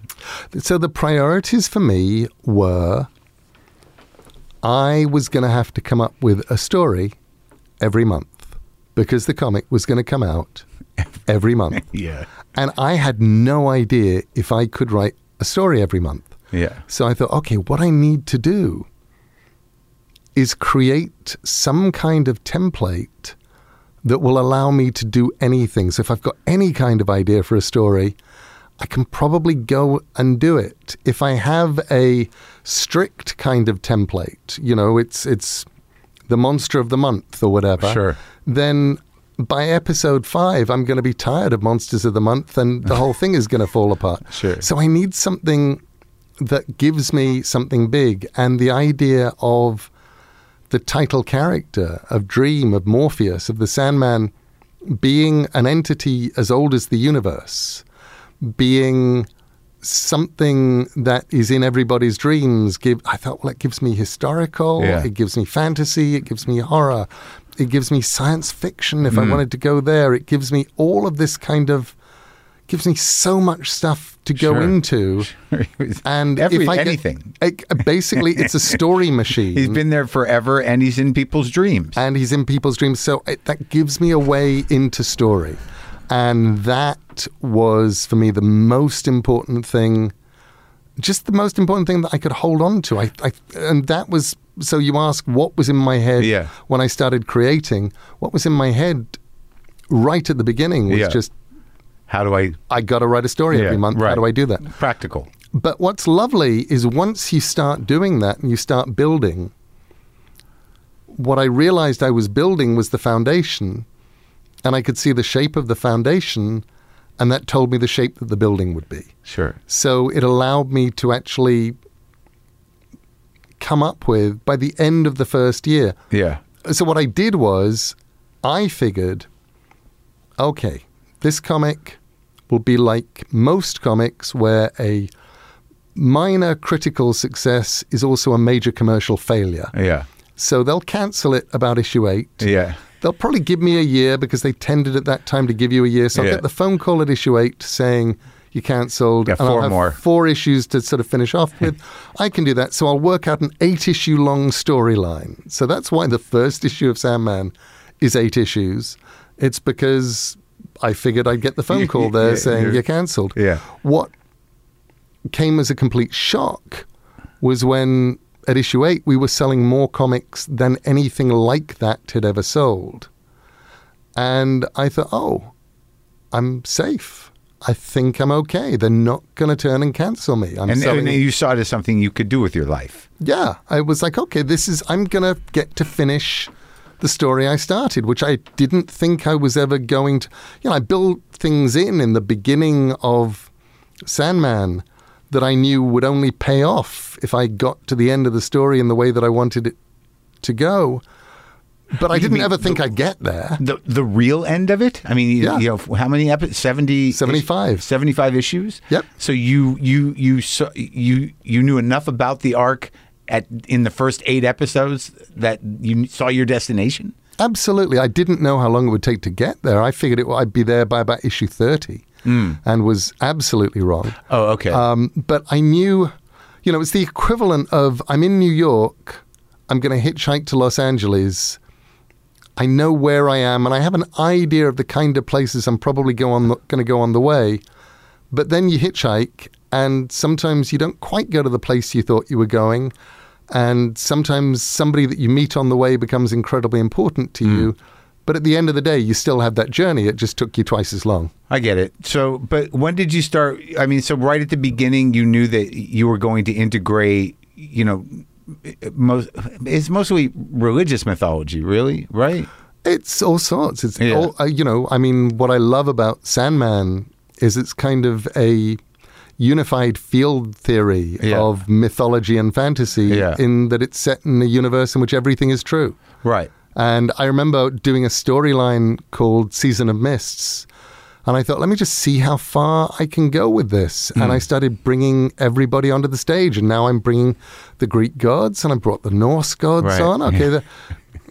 So the priorities for me were I was going to have to come up with a story every month because the comic was going to come out every month. Yeah. And I had no idea if I could write a story every month. Yeah. So I thought, okay, what I need to do is create some kind of template that will allow me to do anything. So if I've got any kind of idea for a story, I can probably go and do it. If I have a strict kind of template, you know, it's it's the monster of the month or whatever. Sure. Then by episode five, I'm going to be tired of monsters of the month, and the whole thing is going to fall apart. Sure. So I need something that gives me something big, and the idea of the title character of Dream, of Morpheus, of the Sandman being an entity as old as the universe, being something that is in everybody's dreams. Give I thought, well, it gives me historical, Yeah. it gives me fantasy, it gives me horror, it gives me science fiction. If I hmm. wanted to go there, it gives me all of this kind of gives me so much stuff to go Sure. into. And Every- if I get- anything. basically, it's a story machine. He's been there forever, and he's in people's dreams. and he's in people's dreams. So it, that gives me a way into story. And that was, for me, the most important thing, just the most important thing that I could hold on to. I, I, and that was, so you ask, what was in my head Yeah. when I started creating? What was in my head right at the beginning was Yeah. just, How do I I got to write a story Yeah, every month. How do I do that? practical? But what's lovely is once you start doing that and you start building, what I realized I was building was the foundation, and I could see the shape of the foundation, and that told me the shape that the building would be. Sure. So it allowed me to actually come up with, by the end of the first year, Yeah. so what I did was I figured, okay, this comic will be like most comics where a minor critical success is also a major commercial failure. Yeah. So they'll cancel it about issue eight. Yeah. They'll probably give me a year because they tended at that time to give you a year. So I'll Yeah. get the phone call at issue eight saying you cancelled. Yeah, four more. Four issues to sort of finish off with. I can do that. So I'll work out an eight issue long storyline. So that's why the first issue of Sandman is eight issues. It's because I figured I'd get the phone call there Yeah, saying you're- you're cancelled. Yeah. What came as a complete shock was when at issue eight, we were selling more comics than anything like that had ever sold. And I thought, oh, I'm safe. I think I'm okay. They're not going to turn and cancel me. I'm And, selling. and you saw it as something you could do with your life. yeah, I was like, okay, this is. I'm going to get to finish the story I started, which I didn't think I was ever going to. You know, I built things in in the beginning of Sandman that I knew would only pay off if I got to the end of the story in the way that I wanted it to go. But I didn't mean ever think the- I'd get there. The the real end of it? I mean, you, Yeah. you know, how many episodes? 70 75. 75 issues? Yep. So you you you saw, you you knew enough about the arc at in the first 8 episodes that you saw your destination? Absolutely. I didn't know how long it would take to get there. I figured it, I'd be there by about issue 30 and was absolutely wrong. Oh, okay. Um, but I knew, you know, it's the equivalent of I'm in New York, I'm going to hitchhike to Los Angeles. I know where I am, and I have an idea of the kind of places I'm probably go on going to go on the way. But then you hitchhike, and sometimes you don't quite go to the place you thought you were going, and sometimes somebody that you meet on the way becomes incredibly important to hmm. you. But at the end of the day, you still have that journey. It just took you twice as long. I get it. So, but when did you start? I mean, so right at the beginning, you knew that you were going to integrate. You know, most it's mostly religious mythology, really, right? It's all sorts. It's Yeah. all, uh, you know. I mean, what I love about Sandman is it's kind of a unified field theory Yeah. of mythology and fantasy. Yeah. In that it's set in a universe in which everything is true. Right. And I remember doing a storyline called Season of Mists. And I thought, let me just see how far I can go with this. And Hmm. I started bringing everybody onto the stage. And now I'm bringing the Greek gods and I brought the Norse gods Right. on. Okay, the, uh,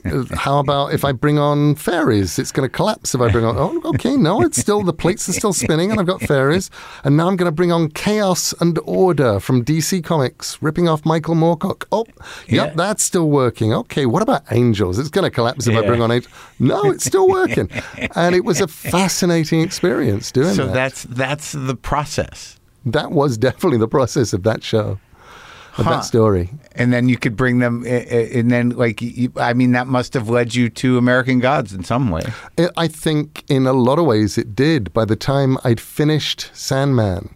how about if I bring on fairies? It's going to collapse if I bring on. Oh, okay, no, it's still the plates are still spinning, and I've got fairies. And now I'm going to bring on chaos and order from DC Comics, ripping off Michael Moorcock. Oh, yep, Yeah. that's still working. Okay, what about angels? It's going to collapse if I bring on angels. No, it's still working, and it was a fascinating experience doing So that. So that's that's the process. that was definitely the process of that show, of Huh. that story. And then you could bring them, eh, eh, and then like I mean, that must have led you to American Gods in some way. I- I think in a lot of ways it did. By the time I'd finished Sandman,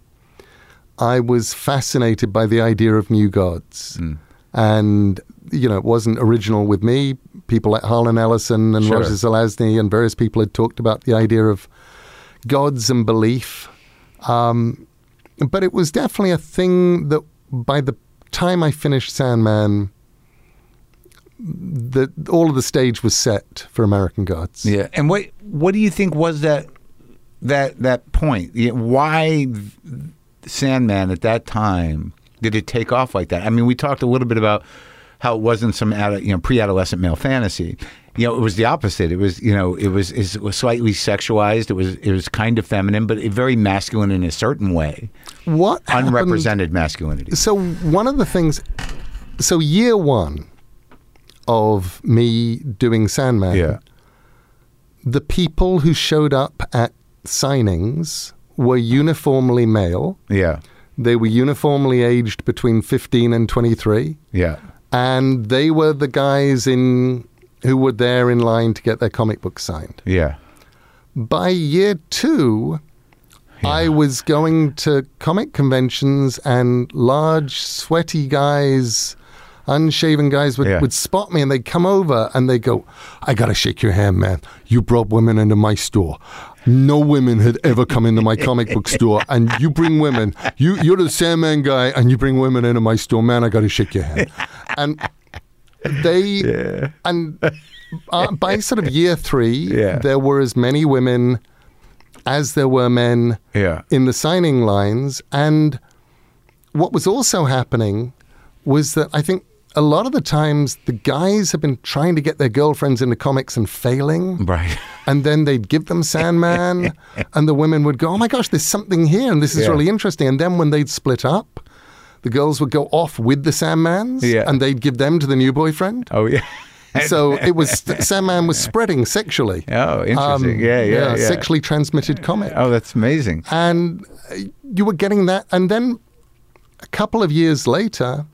I was fascinated by the idea of new gods. And, you know, it wasn't original with me. People like Harlan Ellison and Sure. Roger Zelazny and various people had talked about the idea of gods and belief. Um, but it was definitely a thing that by the time I finished Sandman, the, all of the stage was set for American Gods. Yeah. And what what do you think was that that that point? Why Sandman at that time did it take off like that? I mean, we talked a little bit about how it wasn't some you know pre-adolescent male fantasy. You know, it was the opposite. It was you know it was it was slightly sexualized. It was it was kind of feminine, but very masculine in a certain way. What happened- Unrepresented masculinity. So one of the things, so year one of me doing Sandman, Yeah. the people who showed up at signings were uniformly male. Yeah. They were uniformly aged between 15 and 23. Yeah. And they were the guys in who were there in line to get their comic book signed. Yeah. By year two, I was going to comic conventions and large, sweaty guys, unshaven guys would, Yeah. would spot me and they'd come over and they'd go, I got to shake your hand, man. You brought women into my store. No women had ever come into my comic book store, and you bring women. You, you're the Sandman guy, and you bring women into my store. Man, I got to shake your hand. And they, and uh, by sort of year three, Yeah. there were as many women as there were men Yeah. in the signing lines. And what was also happening was that I think a lot of the times the guys have been trying to get their girlfriends into comics and failing. Right. And then they'd give them Sandman, and the women would go, Oh my gosh, there's something here, and this is Yeah. really interesting. And then when they'd split up, the girls would go off with the Sandmans, Yeah. and they'd give them to the new boyfriend. Oh yeah. So it was Sandman was spreading sexually. Oh, interesting. Um, yeah, yeah, yeah. Sexually transmitted comic. Oh, that's amazing. And uh, you were getting that. And then a couple of years later,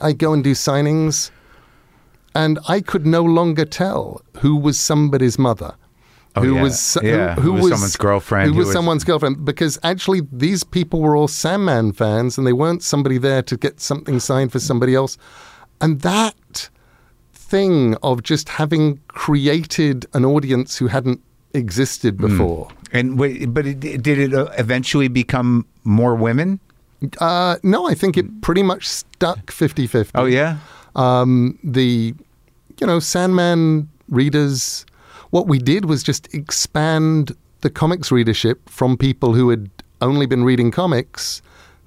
I go and do signings, and I could no longer tell who was somebody's mother. Oh, who yeah. was Yeah, who was someone's girlfriend, Who, who was, was- someone's girlfriend? Because actually, these people were all Sandman fans, and they weren't somebody there to get something signed for somebody else. And that thing of just having created an audience who hadn't existed Hmm. before. And wait, but it, did it uh, eventually become more women? Uh, no, I think it pretty much stuck 50 50. Oh yeah. um, the you know Sandman readers. What we did was just expand the comics readership from people who had only been reading comics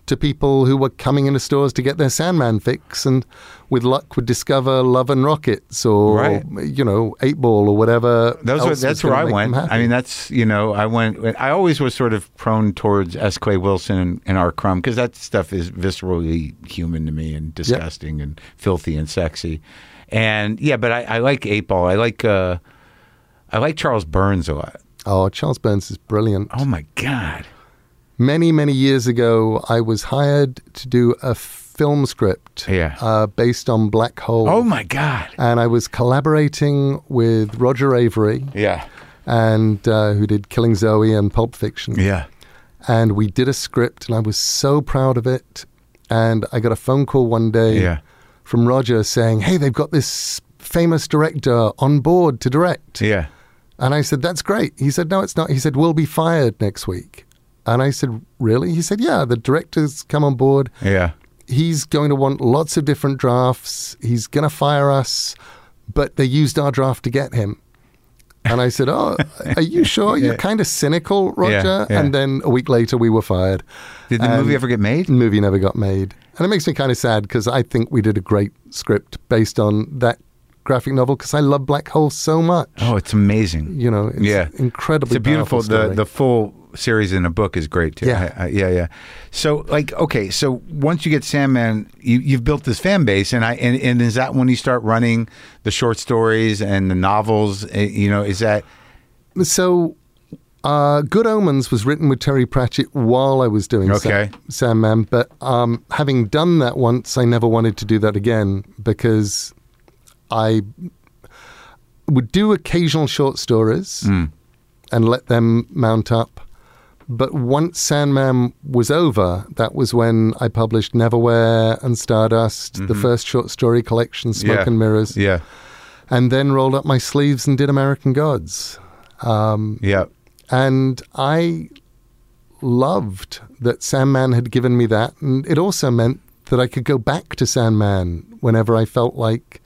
to people who were coming into stores to get their Sandman fix, and with luck would discover Love and Rockets or Right. you know Eight Ball or whatever. Those were, that's where I went. I mean, that's you know, I went. I always was sort of prone towards S. Clay Wilson and, and R. Crumb because that stuff is viscerally human to me and disgusting and filthy and sexy. And yeah, but I, I like Eight Ball. I like uh, I like Charles Burns a lot. oh, Charles Burns is brilliant. Oh my god. Many, many years ago, I was hired to do a film script Yeah. uh, based on Black Hole. Oh my god. and I was collaborating with Roger Avary, Yeah. and uh, who did Killing Zoe and Pulp Fiction. Yeah. And we did a script, and I was so proud of it. And I got a phone call one day Yeah. from Roger saying, "Hey, they've got this famous director on board to direct." Yeah. And I said, "That's great." He said, "No, it's not." He said, "We'll be fired next week." And I said, "Really?" He said, "Yeah, the director's come on board. Yeah. He's going to want lots of different drafts. He's going to fire us, but they used our draft to get him." And I said, "Oh, are you sure? You're Yeah. kind of cynical, Roger." yeah. And then a week later, we were fired. Did the movie ever get made? The movie never got made, and it makes me kind of sad because I think we did a great script based on that graphic novel because I love Black Hole so much. Oh, it's amazing. You know, it's yeah, incredibly It's a beautiful. The the full series in a book is great too. Yeah. I- I- yeah, yeah. So like, okay, so once you get Sandman, you you've built this fan base, and I and, and is that when you start running the short stories and the novels? eh, You know, is that So, uh, Good Omens was written with Terry Pratchett while I was doing Okay. Sandman, but um, having done that once, I never wanted to do that again because I would do occasional short stories and let them mount up. But once Sandman was over, that was when I published Neverwhere and Stardust, the first short story collection, Smoke Mm-hmm. Yeah. and Mirrors, yeah, and then rolled up my sleeves and did American Gods. Um, yeah, and I loved that Sandman had given me that. And it also meant that I could go back to Sandman whenever I felt like,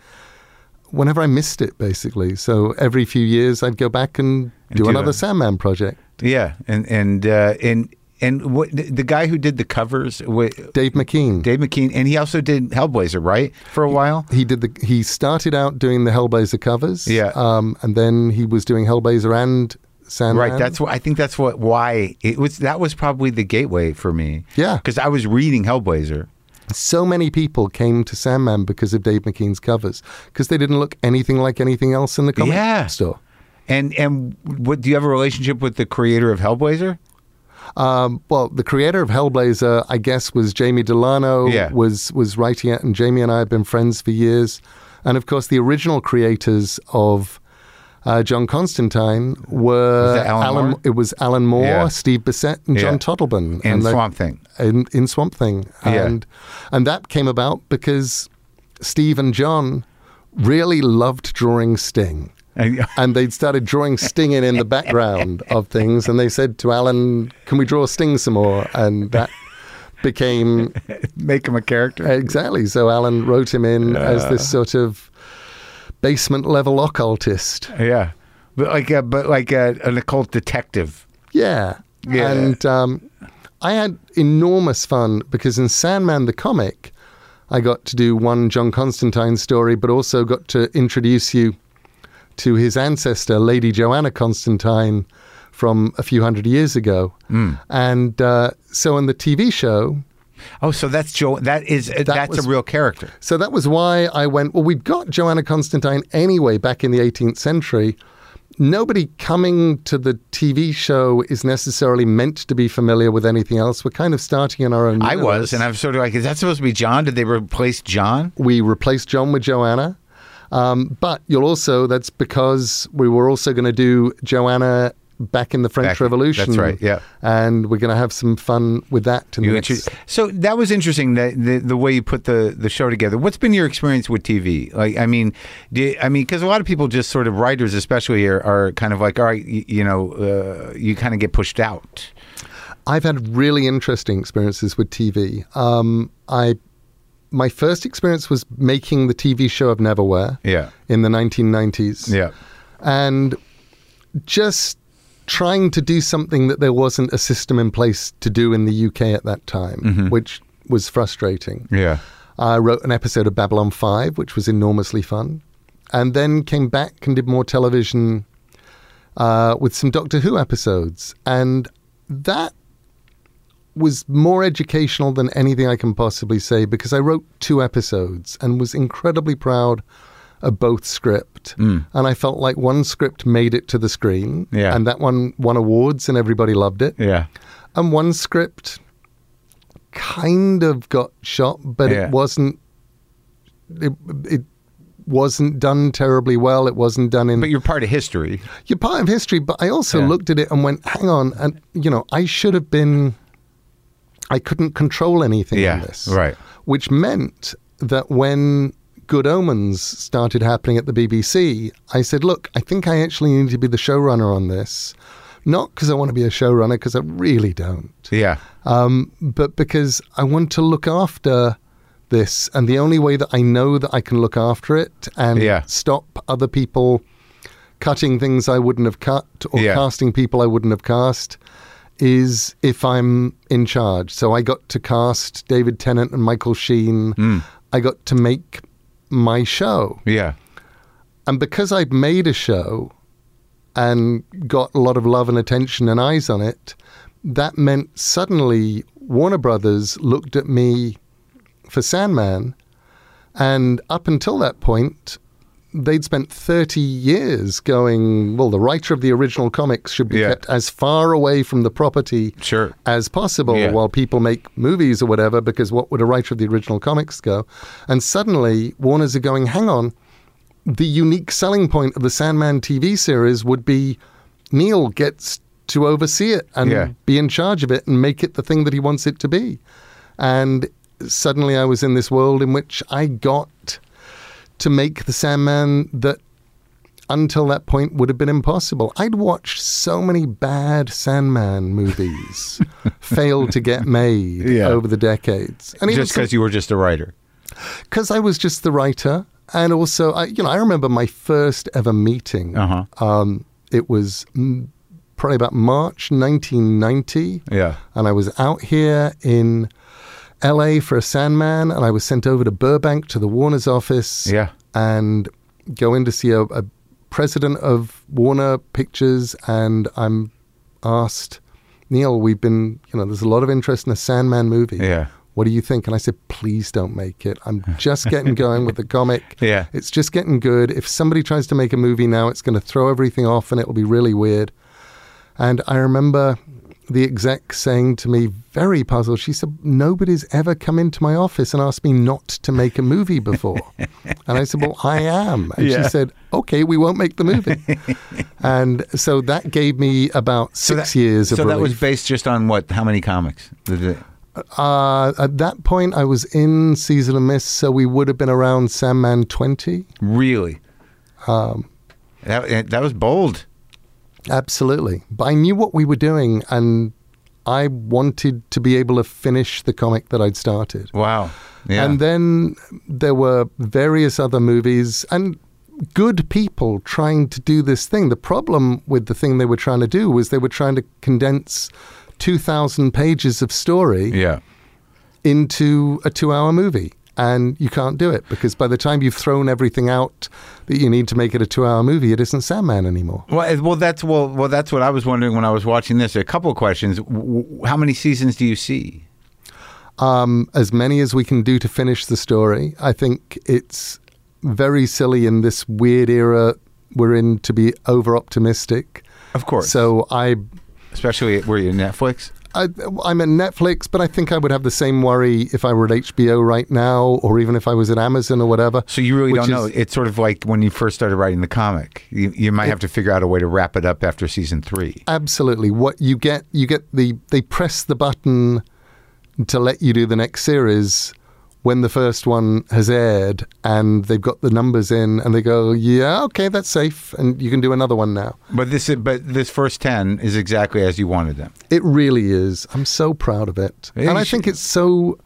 whenever I missed it, basically. So every few years, I'd go back and, And do do another that. Sandman project. yeah, and and uh, and and what the, guy who did the covers, Dave McKean. Dave McKean, and he also did Hellblazer, right, for a while. He did the. He started out doing the Hellblazer covers, Yeah. um, and then he was doing Hellblazer and Sandman. Right. That's what I think. That's what why it was. That was probably the gateway for me. Yeah. Because I was reading Hellblazer. So many people came to Sandman because of Dave McKean's covers because they didn't look anything like anything else in the comic Yeah. store. And and what do you have a relationship with the creator of Hellblazer? Um, well, the creator of Hellblazer, I guess, was Jamie Delano. Yeah. Was was writing it, and Jamie and I have been friends for years. And of course, the original creators of uh, John Constantine were that Alan Moore? It was Alan Moore, Yeah. Steve Bissette, and Yeah. John Totleben, And they- Swamp Thing. in, in Swamp Thing, Yeah. and and that came about because Steve and John really loved drawing Sting. And- and they'd started drawing Sting in in the background of things, and they said to Alan, "Can we draw Sting some more?" And that became Make him a character. exactly. So Alan wrote him in as this sort of basement level occultist. yeah. But like a, but like a, an occult detective. Yeah. Yeah. And um, I had enormous fun because in Sandman the comic, I got to do one John Constantine story, but also got to introduce you to his ancestor, Lady Joanna Constantine, from a few hundred years ago. Hmm. And uh, so in the TV show, Oh, so that's Joe. That is that's was- a real character. so that was why I went, well, we've got Joanna Constantine anyway back in the 18th century, nobody coming to the TV show is necessarily meant to be familiar with anything else. We're kind of starting in our own. I universe. was, and I'm sort of like, is that supposed to be John? Did they replace John? we replaced John with Joanna. Um, but you'll also, that's because we were also going to do Joanna back in the French Back- Revolution. that's right, yeah. And we're going to have some fun with that. in the next- so that was interesting that the, the way you put the, the show together. What's been your experience with TV? Like, I mean, do, I mean, because a lot of people just sort of writers, especially, are, are kind of like, all right, you, you know, uh, you kind of get pushed out. I've had really interesting experiences with TV. Um, I my first experience was making the TV show of Neverwhere Yeah, in the 1990s. yeah, and just trying to do something that there wasn't a system in place to do in the UK at that time, which was frustrating. yeah. I wrote an episode of Babylon 5, which was enormously fun, and then came back and did more television uh, with some Doctor Who episodes. And that was more educational than anything I can possibly say because I wrote two episodes and was incredibly proud of both script. Mm. And I felt like one script made it to the screen, Yeah. and that one won awards and everybody loved it Yeah. and one script kind of got shot, but Yeah. it wasn't. It, it wasn't done terribly well. It wasn't done in. But you're part of history. you're part of history, but I also Yeah. looked at it and went, "Hang on," and you know, I should have been. I couldn't control anything Yeah, in this, right. Which meant that when Good Omens started happening at the BBC, I said, "Look, I think I actually need to be the showrunner on this." Not because I want to be a showrunner, because I really don't Yeah. um, but because I want to look after this, and the only way that I know that I can look after it and Yeah. stop other people cutting things I wouldn't have cut or Yeah. casting people I wouldn't have cast is if I'm in charge. So I got to cast David Tennant and Michael Sheen. Mm. I got to make my show. Yeah. And because I'd made a show and got a lot of love and attention and eyes on it, that meant suddenly Warner Brothers looked at me for Sandman. And up until that point, they'd spent 30 years going, well, the writer of the original comics should be Yeah. kept as far away from the property Sure. as possible Yeah. while people make movies or whatever, because what would a writer of the original comics go? And suddenly, Warners are going, hang on, the unique selling point of the Sandman TV series would be Neil gets to oversee it and Yeah. be in charge of it and make it the thing that he wants it to be. And suddenly I was in this world in which I got to make the Sandman that until that point would have been impossible. I'd watched so many bad Sandman movies fail to get made Yeah. over the decades. And Just because you were just a writer. because I was just the writer, and also, I, you know, I remember my first ever meeting. Uh huh. Um, it was probably about March 1990, Yeah. and I was out here in L.A. for a Sandman, and I was sent over to Burbank to the Warner's office, Yeah. and go in to see a, a president of Warner Pictures, and I'm asked, Neil, we've been, you know, there's a lot of interest in a Sandman movie. Yeah. What do you think? And I said, please don't make it. I'm just getting going with the comic. Yeah. It's just getting good. If somebody tries to make a movie now, it's going to throw everything off and it'll be really weird. And I remember the exec saying to me, very puzzled, she said, Nobody's ever come into my office and asked me not to make a movie before. and I said, Well, I am. And Yeah. she said, Okay, we won't make the movie. and so that gave me about So six that- years of So that was based just on what? How many comics? Did it- Uh, at that point, I was in Season of Mist, so we would have been around Sandman 20. Really? Um, That that was bold. Absolutely. But I knew what we were doing, and I wanted to be able to finish the comic that I'd started. Wow. Yeah. And then there were various other movies and good people trying to do this thing. The problem with the thing they were trying to do was they were trying to condense 2,000 pages of story yeah. into a two hour movie. And you can't do it because by the time you've thrown everything out that you need to make it a two hour movie, it isn't Sandman anymore. Well, well, that's well, well, that's what I was wondering when I was watching this. A couple of questions. How many seasons do you see? Um, as many as we can do to finish the story. I think it's very silly in this weird era we're in to be over optimistic. Of course. So I, especially were you in Netflix? I, I'm at Netflix, but I think I would have the same worry if I were at HBO right now, or even if I was at Amazon or whatever. So you really don't know. It's sort of like when you first started writing the comic. You, you might have to figure out a way to wrap it up after season three. Absolutely. What you get, you get the they press the button to let you do the next series when the first one has aired, and they've got the numbers in, and they go, "Yeah, okay, that's safe, and you can do another one now." But this, is, but this first ten is exactly as you wanted them. It really is. I'm so proud of it, Yeah, and I think it's so.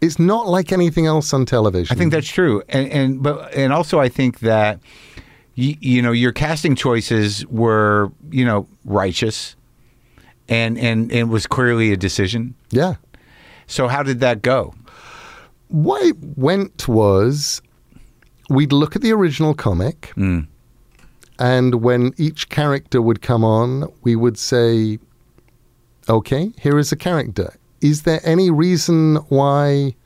It's not like anything else on television. I think that's true, and and but and also I think that you, you know your casting choices were you know righteous, and and and it was clearly a decision. yeah. So how did that go? What it went was we'd look at the original comic, and when each character would come on, we would say, okay, here is a character. Is there any reason why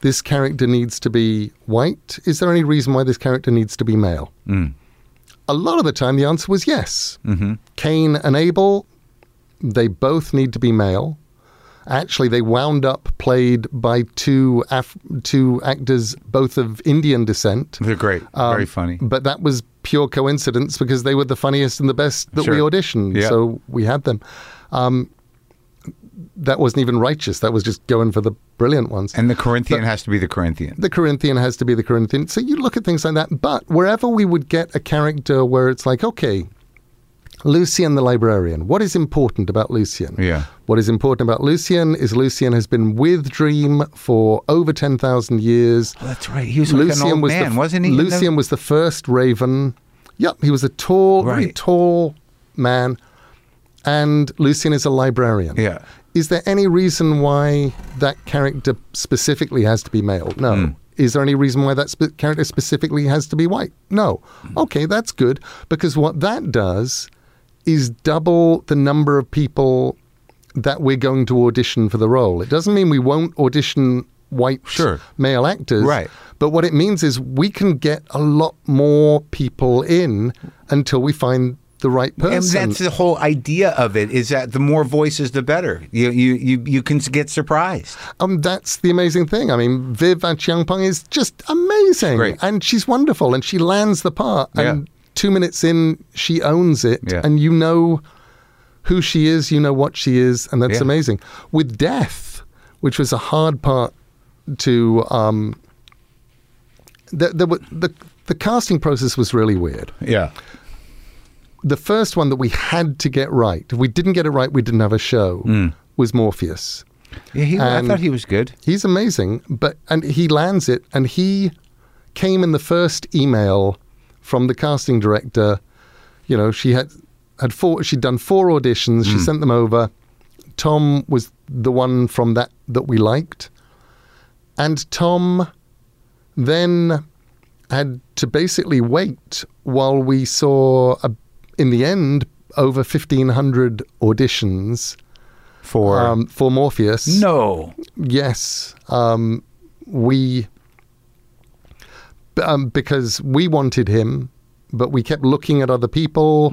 this character needs to be white? Is there any reason why this character needs to be male? A lot of the time, the answer was yes. Mm-hmm. Cain and Abel, they both need to be male. Actually, they wound up played by two Af- two actors, both of Indian descent. They're great, Um, very funny. But that was pure coincidence because they were the funniest and the best that we auditioned. Yeah. So we had them. Um, that wasn't even righteous. That was just going for the brilliant ones. And the Corinthian has to be the Corinthian. the Corinthian has to be the Corinthian. So you look at things like that. But wherever we would get a character where it's like, okay, Lucien the librarian. What is important about Lucien? Yeah. What is important about Lucien is Lucien has been with Dream for over 10,000 years. Oh, that's right. He was like an old was man, the, wasn't he? in the- Lucien was the first Raven. Yep, he was a tall, very tall man, and Lucien is a librarian. Yeah. Is there any reason why that character specifically has to be male? No. Hmm. Is there any reason why that spe- character specifically has to be white? No. Okay, that's good because what that does is double the number of people that we're going to audition for the role. It doesn't mean we won't audition white Sure. male actors. Right. But what it means is we can get a lot more people in until we find the right person. And that's the whole idea of it is that the more voices, the better. You you you, you can get surprised. um, that's the amazing thing. I mean, Viv Acheampong is just amazing, Great. and she's wonderful, and she lands the part. And two minutes in, she owns it, Yeah. and you know who she is, you know what she is, and that's Yeah. amazing. With Death, which was a hard part to, um, the, the, the the casting process was really weird. Yeah. the first one that we had to get right, if we didn't get it right, we didn't have a show, Hmm. was Morpheus. yeah he, I thought he was good. He's amazing, but and he lands it, and he came in the first email from the casting director. You know, she had had four. She'd done four auditions. She sent them over. Tom was the one from that that we liked, and Tom then had to basically wait while we saw, a, in the end, over fifteen hundred auditions For um, for Morpheus. no. Yes, um, we um, because we wanted him, but we kept looking at other people,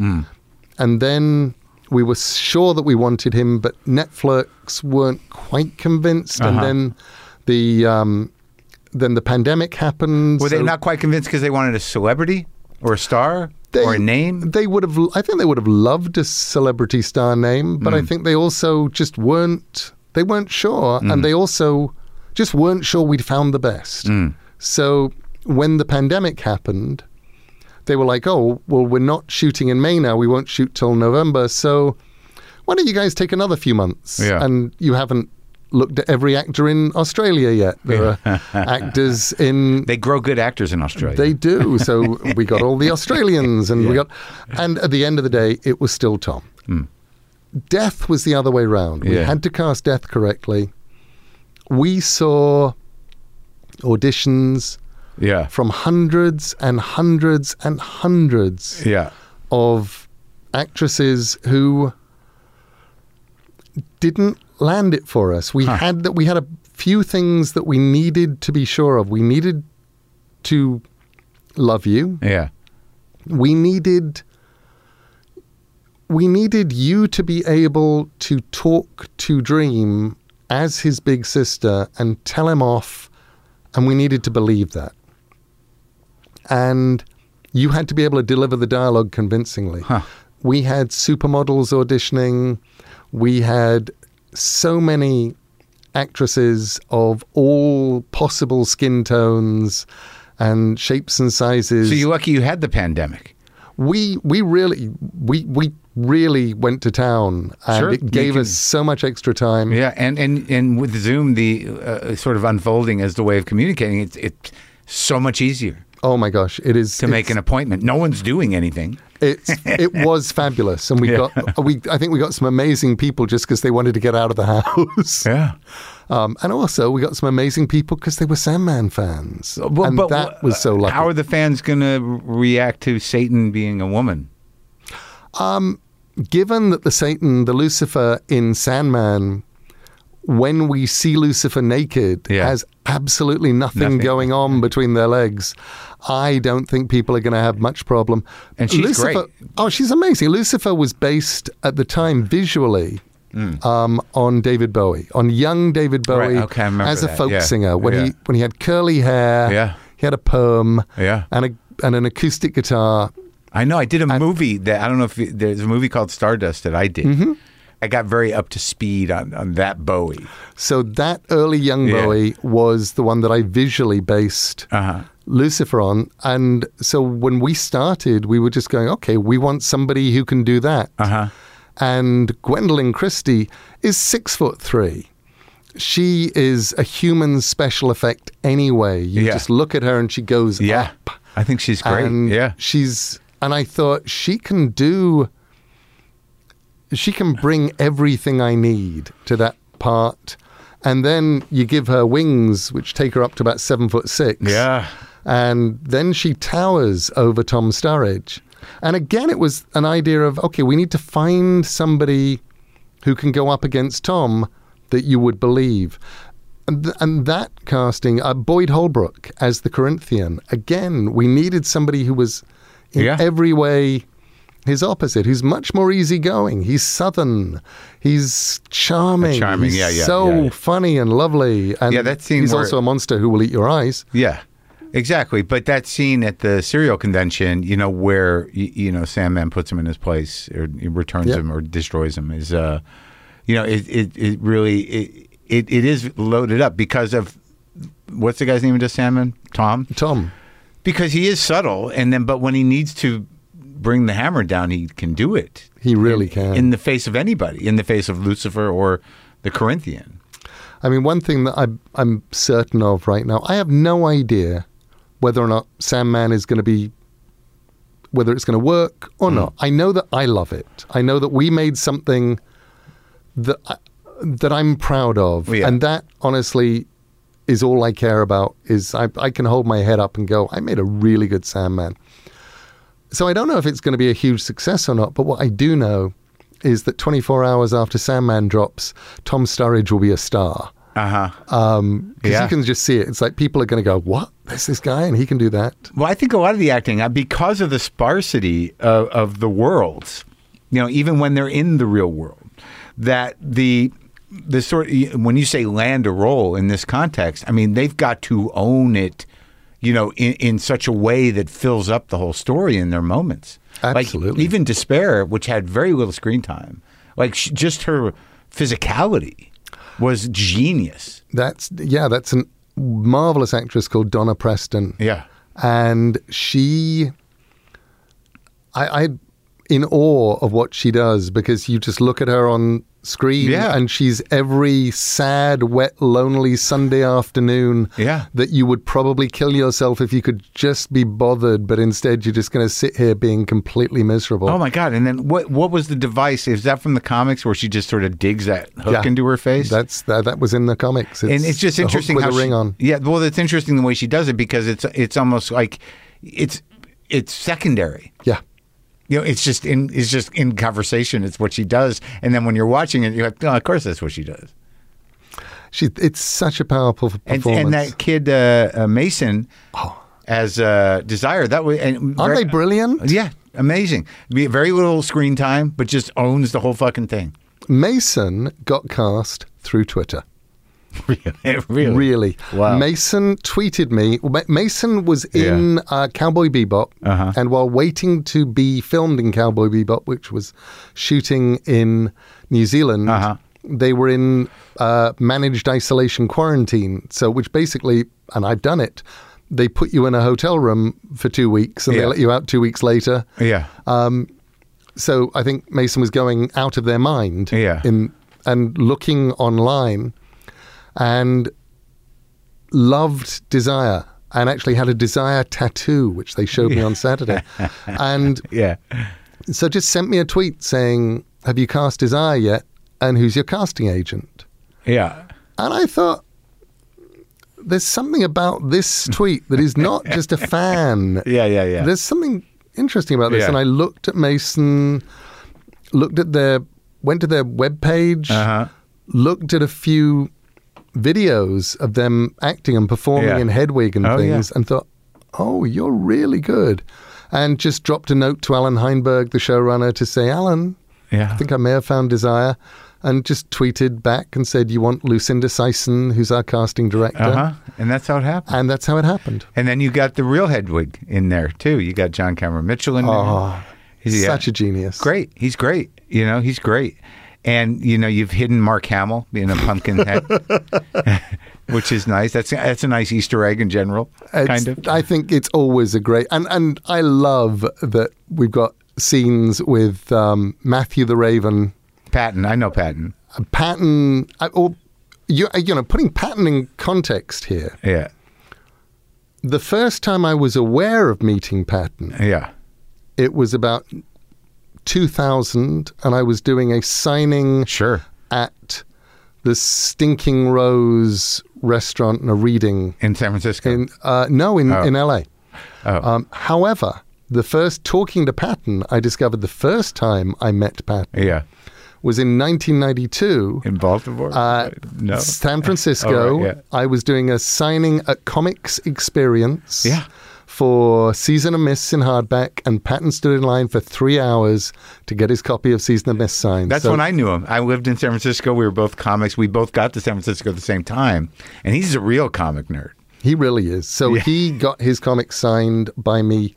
and then we were sure that we wanted him, but Netflix weren't quite convinced, and Uh-huh. then the um, then the pandemic happened. Were they not quite convinced because they wanted a celebrity or a star they- or a name? They would have. I think they would have loved a celebrity star name, but I Hmm. think they also just weren't. They weren't sure, Hmm. and they also just weren't sure we'd found the best. Hmm. So when the pandemic happened, they were like, "Oh, well, we're not shooting in May now. We won't shoot till November. So why don't you guys take another few months?" Yeah. And you haven't looked at every actor in Australia yet. There are actors in They grow good actors in Australia. they do. So we got all the Australians, and we got, and at the end of the day, it was still Tom. Hmm. Death was the other way round. We. Yeah. had to cast Death correctly. We saw auditions yeah. from hundreds and hundreds and hundreds Yeah. of actresses who didn't land it for us. We had that we had a few things that we needed to be sure of. We needed to love you, Yeah. we needed we needed you to be able to talk to Dream as his big sister and tell him off, and we needed to believe that. And you had to be able to deliver the dialogue convincingly. Huh. We had supermodels auditioning. We had so many actresses of all possible skin tones and shapes and sizes So you're lucky you had the pandemic. we we really we we really went to town and Sure, it gave can- us so much extra time Yeah, and and and with Zoom, the uh, sort of unfolding as the way of communicating, it's it's so much easier oh my gosh it is to make an appointment. No one's doing anything. it's it was fabulous and we Yeah. got we i think we got some amazing people just because they wanted to get out of the house Yeah. um, and also we got some amazing people because they were sandman fans uh, Well, and but that was so uh, lucky How are the fans going to react to Satan being a woman? Um, given that the Satan, the Lucifer in Sandman, when we see Lucifer naked, Yeah. has absolutely nothing, Nothing. going on between their legs, I don't think people are going to have much problem. And she's Lucifer, great. Oh, she's amazing. Lucifer was based at the time visually. Mm. Um, on David Bowie, on young David Bowie, Right, okay, as a that, folk yeah. singer, when Yeah. he when he had curly hair, Yeah. he had a perm, Yeah. and a and an acoustic guitar, I know. I did a movie that I don't know if you- there's a movie called Stardust that I did. Mm-hmm. I got very up to speed on, on that Bowie. So that early young Yeah. Bowie was the one that I visually based Uh-huh. Lucifer on. And so when we started, we were just going, okay, we want somebody who can do that. Uh-huh. And Gwendoline Christie is six foot three. She is a human special effect anyway. You Yeah. just look at her and she goes Yeah. up. I think she's great. And yeah. She's and I thought she can do she can bring everything I need to that part. And then you give her wings, which take her up to about seven foot six. Yeah. And then she towers over Tom Sturridge. And again, it was an idea of okay, we need to find somebody who can go up against Tom that you would believe. And, th- and that casting, uh, Boyd Holbrook as the Corinthian, again, we needed somebody who was in Yeah. every way his opposite, who's much more easygoing. He's southern. He's charming. Charming, He's yeah, yeah, So yeah, yeah. funny and lovely. And Yeah, that scene He's where- also a monster who will eat your eyes. Yeah, exactly. But that scene at the serial convention, you know, where you, you know Sandman puts him in his place or returns him or destroys him is, uh, you know, it it, it really it, it it is loaded up because of what's the guy's name of the Sandman? Tom. Tom. Because he is subtle, and then but when he needs to bring the hammer down, he can do it. He really in, can. in the face of anybody, in the face of Lucifer or the Corinthian. I mean, one thing that I'm, I'm certain of right now, I have no idea whether or not Sandman is going to be, whether it's going to work or Hmm. not. I know that I love it. I know that we made something that I, that I'm proud of, Yeah. and that honestly is all I care about. Is I, I can hold my head up and go, I made a really good Sandman. So I don't know if it's going to be a huge success or not, but what I do know is that 24 hours after Sandman drops, Tom Sturridge will be a star. Uh huh. Um, because Yeah. you can just see it. It's like people are going to go, "What? There's this guy, and he can do that." Well, I think a lot of the acting, uh, because of the sparsity of, of the worlds, you know, even when they're in the real world, that the the sort when you say land a role in this context, I mean they've got to own it, you know, in, in such a way that fills up the whole story in their moments. Absolutely. like, even Despair, which had very little screen time, like sh- just her physicality was genius. That's yeah, that's a marvelous actress called Donna Preston. Yeah. and she, I, I, in awe of what she does because you just look at her on screen Yeah. and she's every sad, wet, lonely Sunday afternoon Yeah. that you would probably kill yourself if you could just be bothered, but instead you're just going to sit here being completely miserable. Oh my god! And then what? What was the device? Is that from the comics where she just sort of digs that hook Yeah. into her face? That's that, that was in the comics. and it's just interesting with how a ring on. Yeah, well, it's interesting the way she does it because it's it's almost like it's it's secondary. Yeah. You know, it's just in it's just in conversation. It's what she does, and then when you're watching it, you're like, oh, of course that's what she does. She, it's such a powerful And, performance. and that kid uh, uh, Mason, as uh, Desire. That was and Aren't they brilliant? Yeah, amazing. Very little screen time, but just owns the whole fucking thing. Mason got cast through Twitter. really, really. Wow. Mason tweeted me. Mason was in uh, Cowboy Bebop, Uh-huh. and while waiting to be filmed in Cowboy Bebop, which was shooting in New Zealand, Uh-huh. they were in uh, managed isolation quarantine. So, which basically, and I've done it. They put you in a hotel room for two weeks, and Yeah. they let you out two weeks later. Yeah. So I think Mason was going out of their mind Yeah. in and looking online and loved Desire and actually had a Desire tattoo, which they showed me on Saturday. and yeah. so just sent me a tweet saying, Have you cast Desire yet? And who's your casting agent? Yeah. And I thought, there's something about this tweet that is not just a fan. Yeah. Yeah. Yeah. There's something interesting about this. Yeah. And I looked at Mason, looked at their, went to their webpage, Uh-huh. looked at a few videos of them acting and performing Yeah. in Hedwig and Oh, things and thought, oh, you're really good. And just dropped a note to Allan Heinberg, the showrunner, to say, Allan, yeah. I think I may have found Desire. And just tweeted back and said, You want Lucinda Syson, who's our casting director? Uh huh. And that's how it happened. And that's how it happened. And then you got the real Hedwig in there too. You got John Cameron Mitchell in there. Oh, Yeah. such a genius. Great. He's great. You know, he's great. And you know, you've hidden Mark Hamill in a pumpkin head, which is nice. That's that's a nice Easter egg in general, It's- kind of. I think it's always a great, and and I love that we've got scenes with um, Matthew the Raven, Patton, I know Patton. Patton, uh, or you you know, putting Patton in context here. Yeah, The first time I was aware of meeting Patton, yeah, it was about 2000, and I was doing a signing sure. at the Stinking Rose restaurant and a reading In San Francisco. in uh, no in Oh. in LA. oh, Um, however, the first talking to Patton, I discovered the first time I met Patton yeah. was in 1992. In Baltimore. Uh, no. San Francisco. Right, yeah. I was doing a signing at Comics Experience Yeah. For Season of Mists in hardback, and Patton stood in line for three hours to get his copy of Season of Mists signed. That's So- when I knew him. I lived in San Francisco. We were both comics. We both got to San Francisco at the same time, and he's a real comic nerd. He really is. So he got his comics signed by me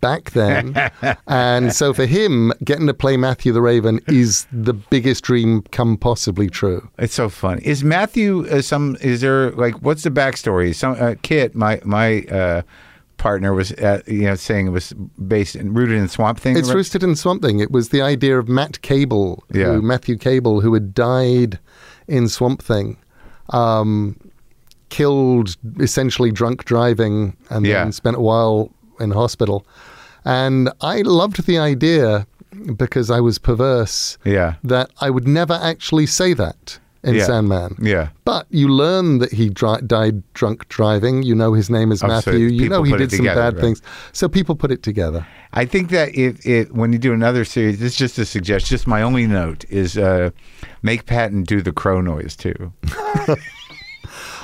back then. and so for him, getting to play Matthew the Raven is the biggest dream come possibly true. It's so funny. Is Matthew uh, some? Is there like what's the backstory? Some uh, Kit, my my uh, partner was uh, you know saying it was based and rooted in Swamp Thing. It's right? Roosted in Swamp Thing. It was the idea of Matt Cable, Yeah. who, Matthew Cable, who had died in Swamp Thing, um, killed essentially drunk driving, and Yeah. then spent a while in hospital. And I loved the idea because I was perverse Yeah. that I would never actually say that in Yeah. Sandman. Yeah. But you learn that he dri- died drunk driving. You know his name is Oh, so Matthew. you know he did some together, bad right. things. So people put it together. I think that if it when you do another series, this is just a suggestion. Just my only note is uh, make Patton do the crow noise too.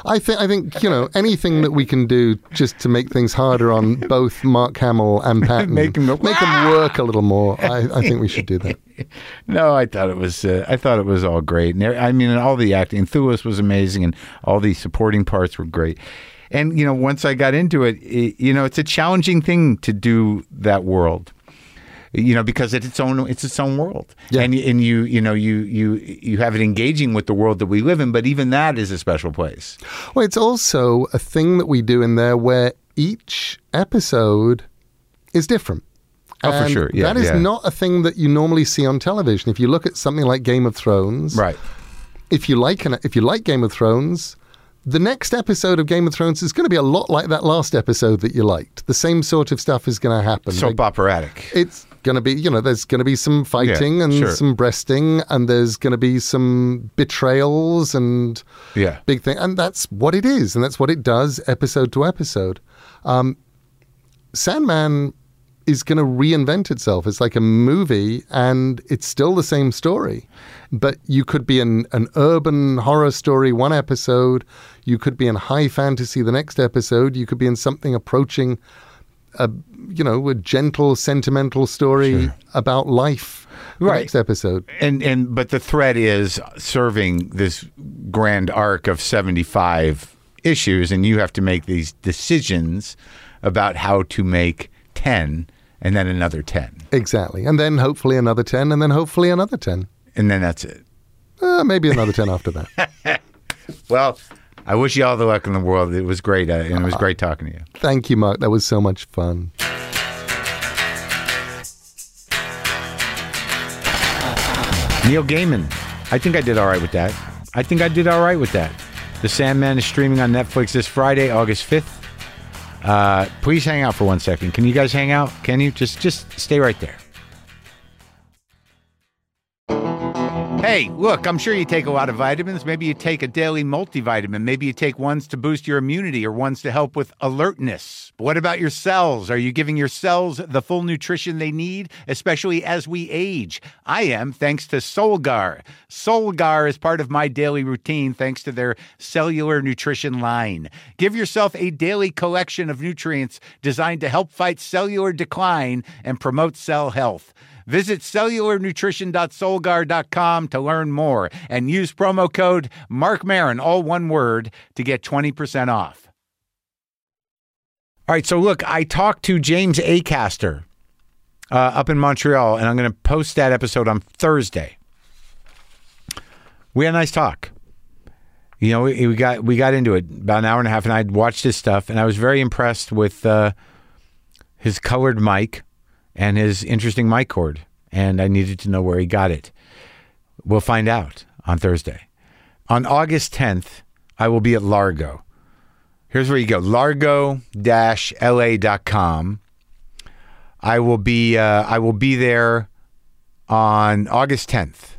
I think I think you know anything that we can do just to make things harder on both Mark Hamill and Patton, Make 'em go, make 'em work a little more. I, I think we should do that. No, I thought it was. Uh, I thought it was all great. And I mean, all the acting, Thewlis was amazing, and all the supporting parts were great. And you know, once I got into it, it you know, it's a challenging thing to do that world. You know, because it's its own it's its own world, Yeah. and and you you know you you you have it engaging with the world that we live in. But even that is a special place. Well, it's also a thing that we do in there where each episode is different. Oh, for sure. Yeah, that is yeah. not a thing that you normally see on television. If you look at something like Game of Thrones, Right. if you like an, if you like Game of Thrones, the next episode of Game of Thrones is going to be a lot like that last episode that you liked. The same sort of stuff is going to happen. Soap operatic. it's going to be, you know, there's going to be some fighting Yeah, and sure. some breasting, and there's going to be some betrayals and Yeah. big thing, and that's what it is, and that's what it does, episode to episode. Um, Sandman is going to reinvent itself. It's like a movie and it's still the same story. But you could be an, an urban horror story one episode, you could be in high fantasy the next episode, you could be in something approaching a you know, a gentle sentimental story Sure. about life Right. next episode. And and but the thread is serving this grand arc of 75 issues and you have to make these decisions about how to make 10 and then another 10. Exactly. And then hopefully another 10 and then hopefully another 10. And then that's it. Uh, maybe another 10 after that. Well, I wish you all the luck in the world. It was great uh, and it was great talking to you. Thank you, Marc. That was so much fun. Neil Gaiman. I think I did all right with that. I think I did all right with that. The Sandman is streaming on Netflix this Friday, August 5th. Uh, please hang out for one second. Can you guys hang out? Can you? Just just stay right there. Hey, look, I'm sure you take a lot of vitamins. Maybe you take a daily multivitamin. Maybe you take ones to boost your immunity or ones to help with alertness. But what about your cells? Are you giving your cells the full nutrition they need, especially as we age? I am, thanks to Solgar. Solgar is part of my daily routine thanks to their cellular nutrition line. Give yourself a daily collection of nutrients designed to help fight cellular decline and promote cell health. Visit cellularnutrition.solgar.com to learn more and use promo code Marc all one word, to get 20% off. All right, so look, I talked to James Acaster uh, up in Montreal, and I'm going to post that episode on Thursday. We had a nice talk. You know, we, we got we got into it about an hour and a half, and I'd watched his stuff, and I was very impressed with uh, his colored mic and his interesting mic cord, and I needed to know where he got it. We'll find out on Thursday. On August 10th, I will be at Largo. Here's where you go largo-la.com. I will be uh, I will be there on August 10th.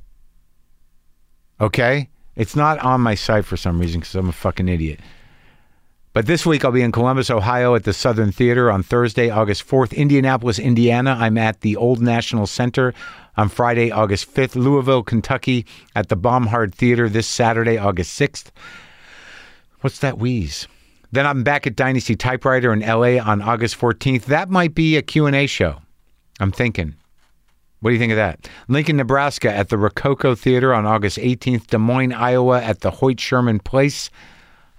Okay? It's not on my site for some reason because I'm a fucking idiot. But this week I'll be in Columbus, Ohio at the Southern Theater on Thursday, August 4th. Indianapolis, Indiana, I'm at the Old National Center on Friday, August 5th. Louisville, Kentucky at the Baumhard Theater this Saturday, August 6th. What's that wheeze? Then I'm back at Dynasty Typewriter in LA on August 14th. That might be a Q&A show. I'm thinking. What do you think of that? Lincoln, Nebraska at the Rococo Theater on August 18th. Des Moines, Iowa at the Hoyt Sherman Place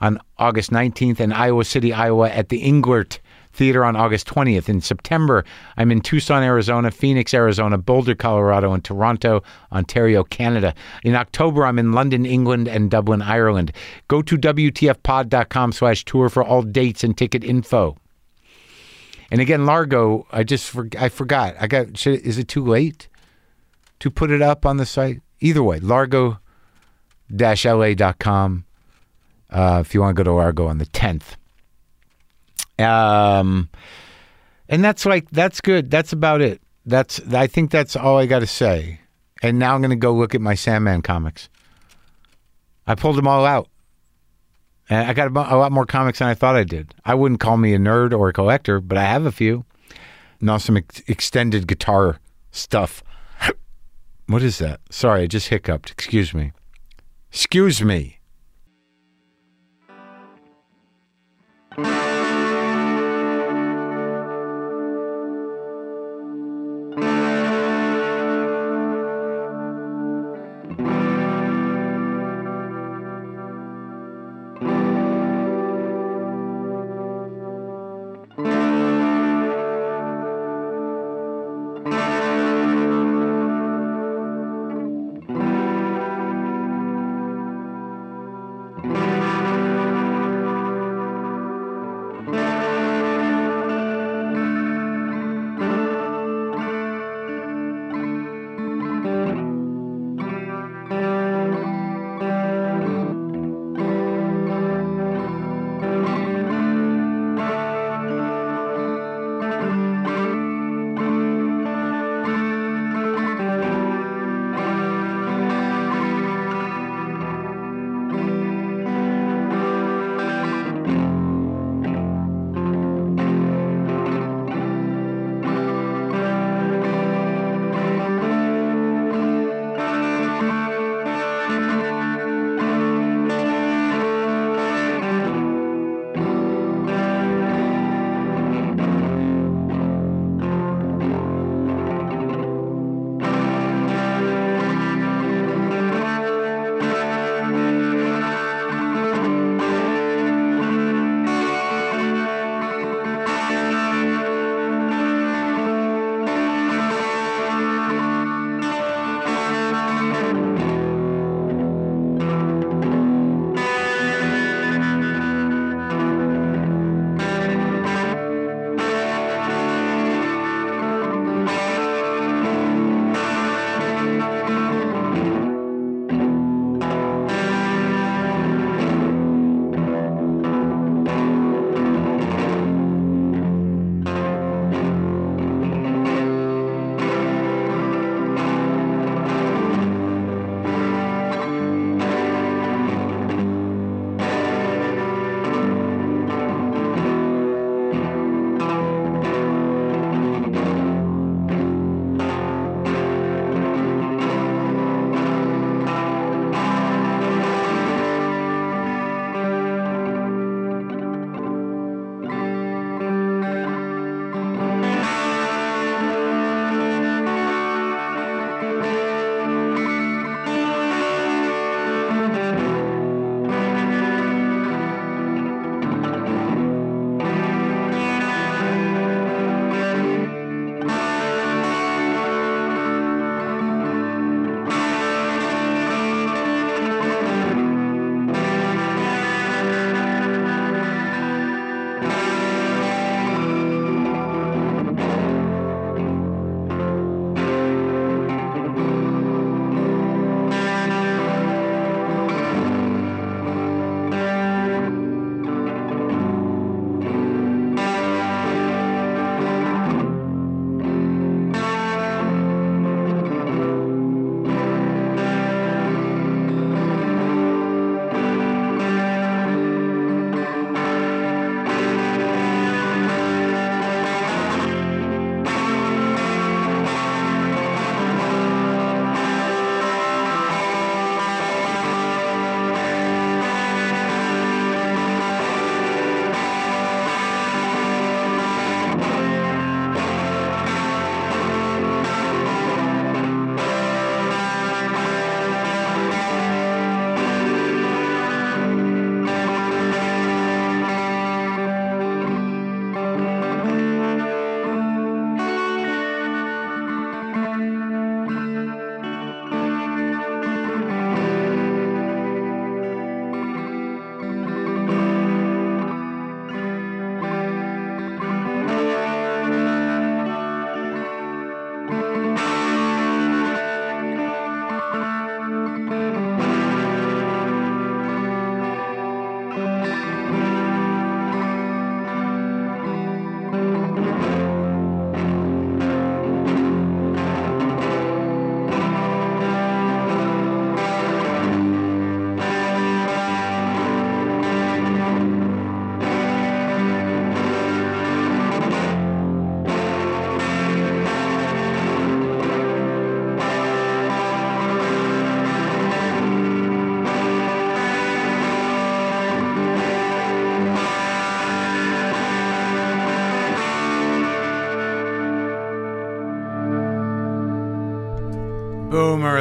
on August 19th, and Iowa City, Iowa at the Englert Theater on August 20th. In September, I'm in Tucson, Arizona, Phoenix, Arizona, Boulder, Colorado, and Toronto, Ontario, Canada. In October, I'm in London, England, and Dublin, Ireland. Go to WTFpod.com slash tour for all dates and ticket info. And again, Largo, I just for, I forgot. I got. Should, is it too late to put it up on the site? Either way, Largo-la.com. Uh, if you want to go to Argo on the tenth. Um, and that's like that's good. That's about it. That's I think that's all I got to say. And now I'm going to go look at my Sandman comics. I pulled them all out. And I got a, lot more comics than I thought I did. I wouldn't call me a nerd or a collector, but I have a few. Now some ex- extended guitar stuff. What is that? Sorry, I just hiccuped. Excuse me. Excuse me.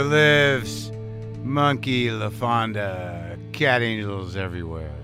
Lives. Monkey LaFonda. Cat angels everywhere.